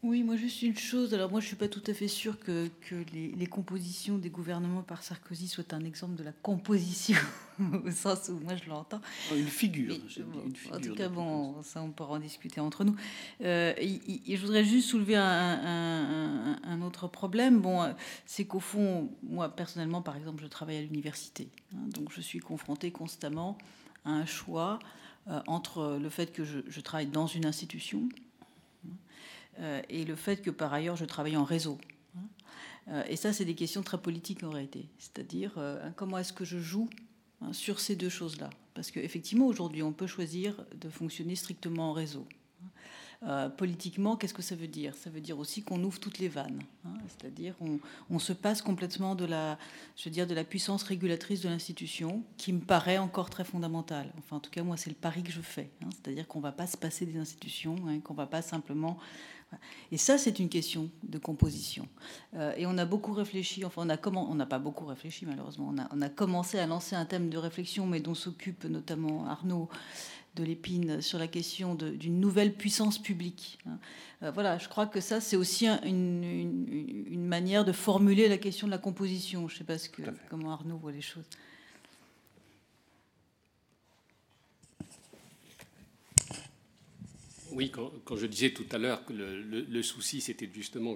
Oui, moi juste une chose. Alors moi, je suis pas tout à fait sûre que, que les, les, compositions des gouvernements par Sarkozy soient un exemple de la composition au sens où moi je l'entends. Une figure. Mais, une figure en tout cas, bon, ça on pourra en discuter entre nous. Euh, et, et je voudrais juste soulever un, un, un, un autre problème. Bon, c'est qu'au fond, moi personnellement, par exemple, je travaille à l'université, hein, donc je suis confrontée constamment à un choix euh, entre le fait que je, je travaille dans une institution euh, et le fait que par ailleurs je travaille en réseau. Euh, et ça, c'est des questions très politiques en réalité. C'est-à-dire euh, comment est-ce que je joue hein, sur ces deux choses-là? Parce qu'effectivement, aujourd'hui, on peut choisir de fonctionner strictement en réseau. Euh, politiquement, qu'est-ce que ça veut dire? Ça veut dire aussi qu'on ouvre toutes les vannes. Hein. C'est-à-dire on, se passe complètement de la, je veux dire, de la puissance régulatrice de l'institution, qui me paraît encore très fondamentale. Enfin, en tout cas, moi, c'est le pari que je fais. Hein. C'est-à-dire qu'on ne va pas se passer des institutions, qu'on ne va pas simplement et ça, c'est une question de composition. Euh, et on a beaucoup réfléchi, enfin, on a comment, on n'a pas beaucoup réfléchi malheureusement. On a, on a, commencé à lancer un thème de réflexion, mais dont s'occupe notamment Arnaud de l'épine sur la question d'une nouvelle puissance publique. Hein. Euh, voilà, je crois que ça, c'est aussi une, une, une, manière de formuler la question de la composition. Je ne sais pas ce que, comment Arnaud voit les choses. Oui, quand, je disais tout à l'heure que le, souci, c'était justement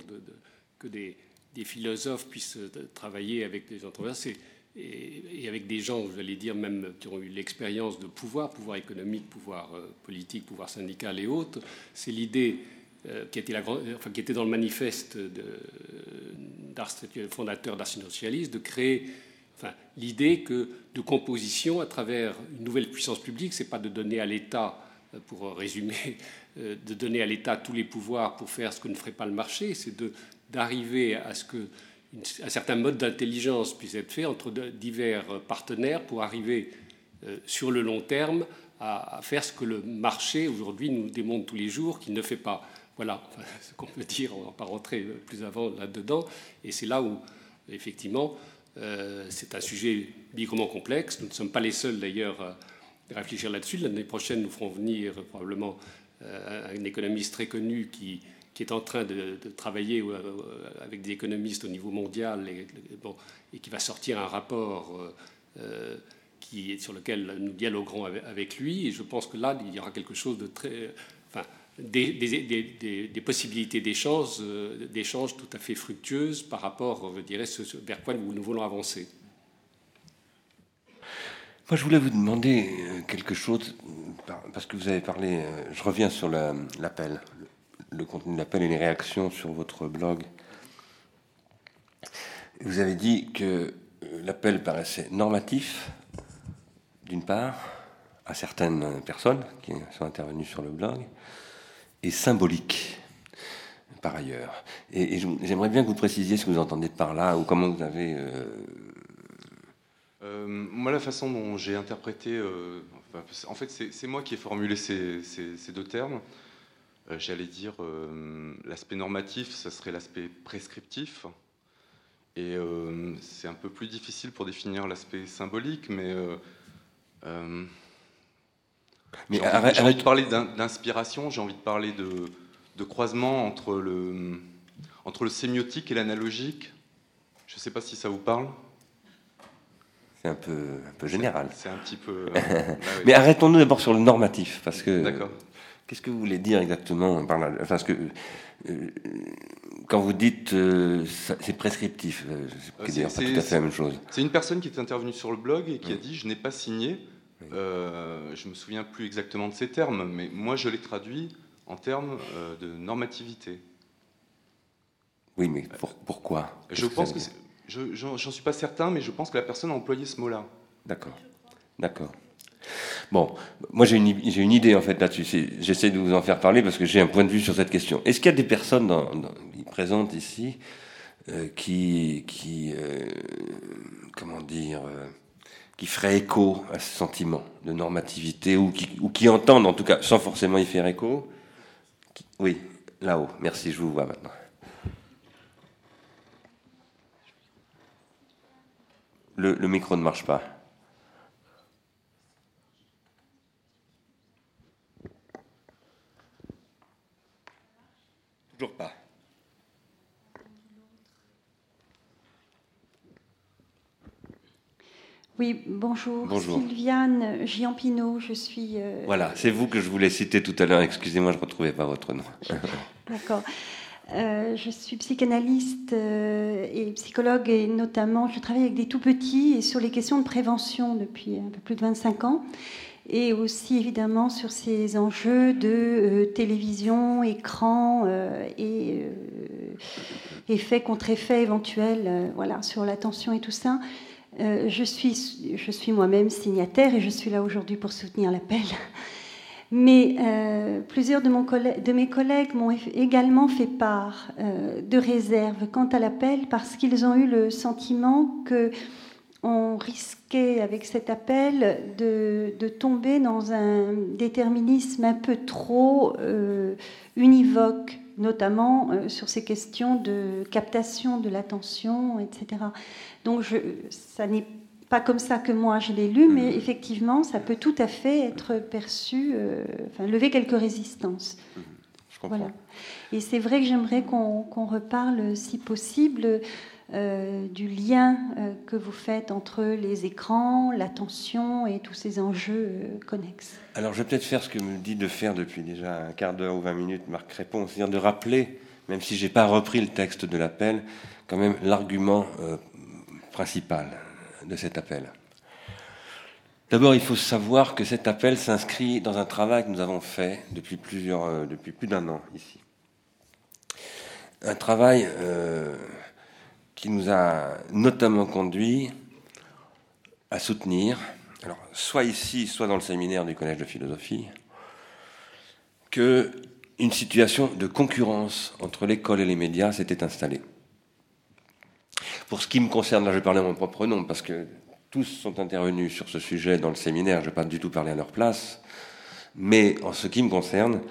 que des, philosophes puissent travailler avec des entreprises, et, avec des gens, allez dire, même qui ont eu l'expérience de pouvoir, pouvoir économique, pouvoir euh, politique, pouvoir syndical et autres, c'est l'idée euh, qui, était dans le manifeste fondateur d'Ars Socialiste de créer enfin, l'idée que de composition à travers une nouvelle puissance publique, c'est pas de donner à l'État, euh, pour résumer, de donner à l'État tous les pouvoirs pour faire ce que ne ferait pas le marché, c'est d'arriver à ce que un certain mode d'intelligence puisse être fait entre divers partenaires pour arriver euh, sur le long terme à, faire ce que le marché aujourd'hui nous démontre tous les jours qu'il ne fait pas. Voilà ce qu'on peut dire, on ne va pas rentrer plus avant là-dedans. Et c'est là où, effectivement, euh, c'est un sujet bigrement complexe. Nous ne sommes pas les seuls d'ailleurs réfléchir là-dessus. L'année prochaine, nous ferons venir probablement euh, un économiste très connu qui est en train de, travailler euh, avec des économistes au niveau mondial et, qui va sortir un rapport euh, euh, sur lequel nous dialoguerons avec, lui. Et je pense que là, il y aura quelque chose de très. Enfin, des, possibilités d'échange, tout à fait fructueuses par rapport, je dirais, vers quoi nous voulons avancer. Moi, je voulais vous demander quelque chose, parce que vous avez parlé, je reviens sur l'appel, le contenu de l'appel et les réactions sur votre blog. Vous avez dit que l'appel paraissait normatif, d'une part, à certaines personnes qui sont intervenues sur le blog, et symbolique, par ailleurs. Et, j'aimerais bien que vous précisiez ce que vous entendez par là, ou comment vous avez... Euh... Euh, moi, la façon dont j'ai interprété... Euh, enfin, en fait, c'est moi qui ai formulé ces, ces, ces deux termes. Euh, j'allais dire, l'aspect normatif, ça serait l'aspect prescriptif. Et c'est un peu plus difficile pour définir l'aspect symbolique, mais. mais j'ai envie, envie, de parler d'inspiration, j'ai envie de parler de, de, croisement entre le, entre le sémiotique et l'analogique. Je ne sais pas si ça vous parle. C'est un peu, un peu général. C'est un petit peu. bah oui. Mais arrêtons-nous d'abord sur le normatif, parce que. D'accord. Qu'est-ce que vous voulez dire exactement par là? Parce que euh, quand vous dites euh, c'est prescriptif, euh, c'est d'ailleurs pas tout à fait la même chose. C'est une personne qui est intervenue sur le blog et qui a dit je n'ai pas signé. Oui. Euh, je me souviens plus exactement de ces termes, mais moi je l'ai traduit en termes euh, de normativité. Oui, mais pour, pourquoi? Je pense que, que j'en suis pas certain, mais je pense que la personne a employé ce mot-là. D'accord, d'accord. Bon, moi j'ai une, idée en fait là-dessus. J'essaie de vous en faire parler parce que j'ai un point de vue sur cette question. Est-ce qu'il y a des personnes présentes ici euh, qui, qui euh, comment dire, euh, qui feraient écho à ce sentiment de normativité ou qui, entendent en tout cas, sans forcément y faire écho? Oui, là-haut. Merci, je vous vois maintenant. Le, le micro ne marche pas. Toujours pas. Oui, bonjour. bonjour. Sylviane Giampino, je suis. Euh... Voilà, c'est vous que je voulais citer tout à l'heure. Excusez-moi, je ne retrouvais pas votre nom. D'accord. Euh, je suis psychanalyste euh, et psychologue et notamment je travaille avec des tout petits et sur les questions de prévention depuis un peu plus de 25 ans et aussi évidemment sur ces enjeux de euh, télévision, écran et effet contre effet éventuel, voilà, sur l'attention et tout ça. je suis, je suis moi-même signataire et je suis là aujourd'hui pour soutenir l'appel. Mais plusieurs de, mes collègues m'ont également fait part de réserves quant à l'appel parce qu'ils ont eu le sentiment que on risquait avec cet appel de, tomber dans un déterminisme un peu trop euh, univoque, notamment euh, sur ces questions de captation de l'attention, etc. Donc ça n'est pas comme ça que moi je l'ai lu, mais effectivement, ça peut tout à fait être perçu, euh, enfin, lever quelques résistances. Voilà. Et c'est vrai que j'aimerais qu'on reparle, si possible, euh, du lien euh, que vous faites entre les écrans, l'attention et tous ces enjeux connexes. Alors je vais peut-être faire ce que me dit de faire depuis déjà un quart d'heure ou vingt minutes Marc Crépon, c'est-à-dire de rappeler, même si je n'ai pas repris le texte de l'appel, quand même l'argument principal de cet appel. D'abord, il faut savoir que cet appel s'inscrit dans un travail que nous avons fait depuis, depuis plus d'un an ici. Un travail qui nous a notamment conduit à soutenir, soit ici, soit dans le séminaire du Collège de philosophie, que une situation de concurrence entre l'école et les médias s'était installée. Pour ce qui me concerne, là je vais parler en mon propre nom, parce que tous sont intervenus sur ce sujet dans le séminaire, je ne vais pas du tout parler à leur place, mais en ce qui me concerne,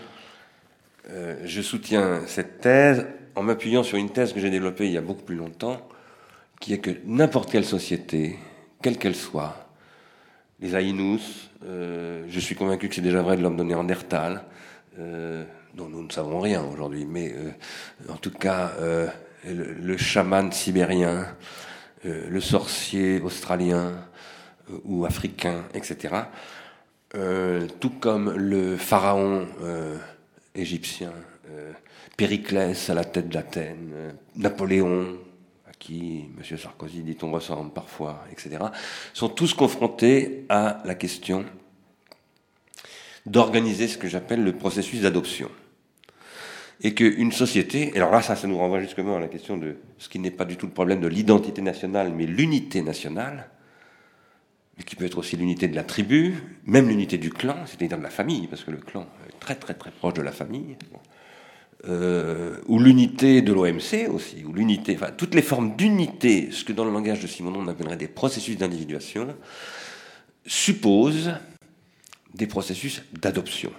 euh, je soutiens cette thèse en m'appuyant sur une thèse que j'ai développée il y a beaucoup plus longtemps, qui est que n'importe quelle société, quelle qu'elle soit, les Aïnous, euh, je suis convaincu que c'est déjà vrai de l'homme de Néandertal, euh, dont nous ne savons rien aujourd'hui, mais en tout cas, le, le, chaman sibérien, le sorcier australien ou africain, etc., tout comme le pharaon égyptien, Périclès à la tête d'Athènes, Napoléon, à qui M. Sarkozy dit on ressemble parfois, etc., sont tous confrontés à la question d'organiser ce que j'appelle le processus d'adoption. Et qu'une société, alors là, ça, ça nous renvoie justement à la question de ce qui n'est pas du tout le problème de l'identité nationale, mais l'unité nationale, mais qui peut être aussi l'unité de la tribu, même l'unité du clan, c'est-à-dire de la famille, parce que le clan est très très très proche de la famille euh, ou l'unité de l'OMC aussi, ou l'unité, enfin toutes les formes d'unité, ce que dans le langage de Simonon on appellerait des processus d'individuation, supposent des processus d'adoption.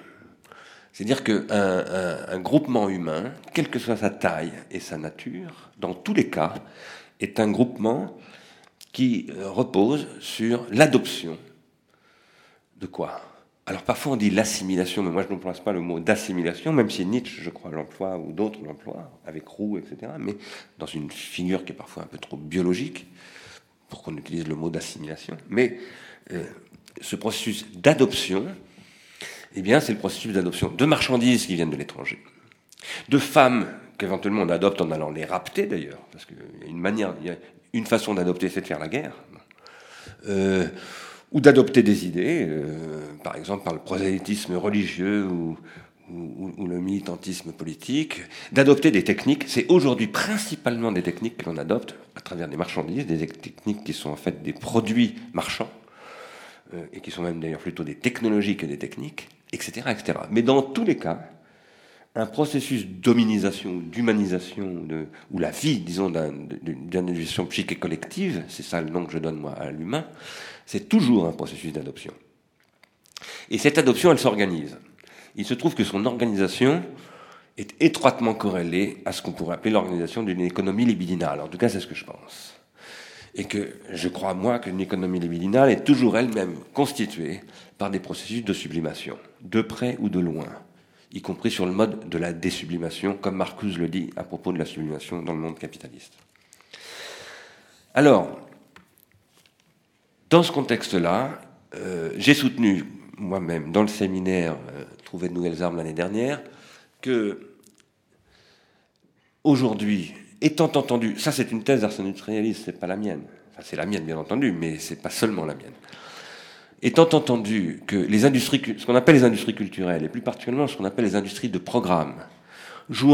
C'est-à-dire qu'un un, groupement humain, quelle que soit sa taille et sa nature, dans tous les cas, est un groupement qui euh, repose sur l'adoption de quoi? Alors parfois on dit l'assimilation, mais moi je n'emploie pas le mot d'assimilation, même si Nietzsche, je crois, l'emploie, ou d'autres l'emploient, avec Roux, etc., mais dans une figure qui est parfois un peu trop biologique, pour qu'on utilise le mot d'assimilation. Mais euh, ce processus d'adoption, eh bien c'est le processus d'adoption de marchandises qui viennent de l'étranger, de femmes qu'éventuellement on adopte en allant les rapter d'ailleurs, parce qu'il y a une manière, une façon d'adopter, c'est de faire la guerre. Euh, ou d'adopter des idées, euh, par exemple par le prosélytisme religieux ou, le militantisme politique, d'adopter des techniques. C'est aujourd'hui principalement des techniques que l'on adopte à travers des marchandises, des techniques qui sont en fait des produits marchands, euh, et qui sont même d'ailleurs plutôt des technologies que des techniques, etc., etc. Mais dans tous les cas, un processus d'hominisation, d'humanisation, ou la vie, disons, d'une éducation psychique et collective, c'est ça le nom que je donne moi à l'humain, c'est toujours un processus d'adoption. Et cette adoption, elle s'organise. Il se trouve que son organisation est étroitement corrélée à ce qu'on pourrait appeler l'organisation d'une économie libidinale. En tout cas, c'est ce que je pense. Et que je crois, moi, qu'une économie libidinale est toujours elle-même constituée par des processus de sublimation, de près ou de loin, y compris sur le mode de la désublimation, comme Marcuse le dit à propos de la sublimation dans le monde capitaliste. Alors, dans ce contexte-là, euh, j'ai soutenu moi-même dans le séminaire euh, Trouver de nouvelles armes l'année dernière que aujourd'hui, étant entendu, ça c'est une thèse d'Arsène réaliste, c'est pas la mienne. Enfin, c'est la mienne bien entendu, mais c'est pas seulement la mienne. Étant entendu que les industries, ce qu'on appelle les industries culturelles, et plus particulièrement ce qu'on appelle les industries de programme, jouent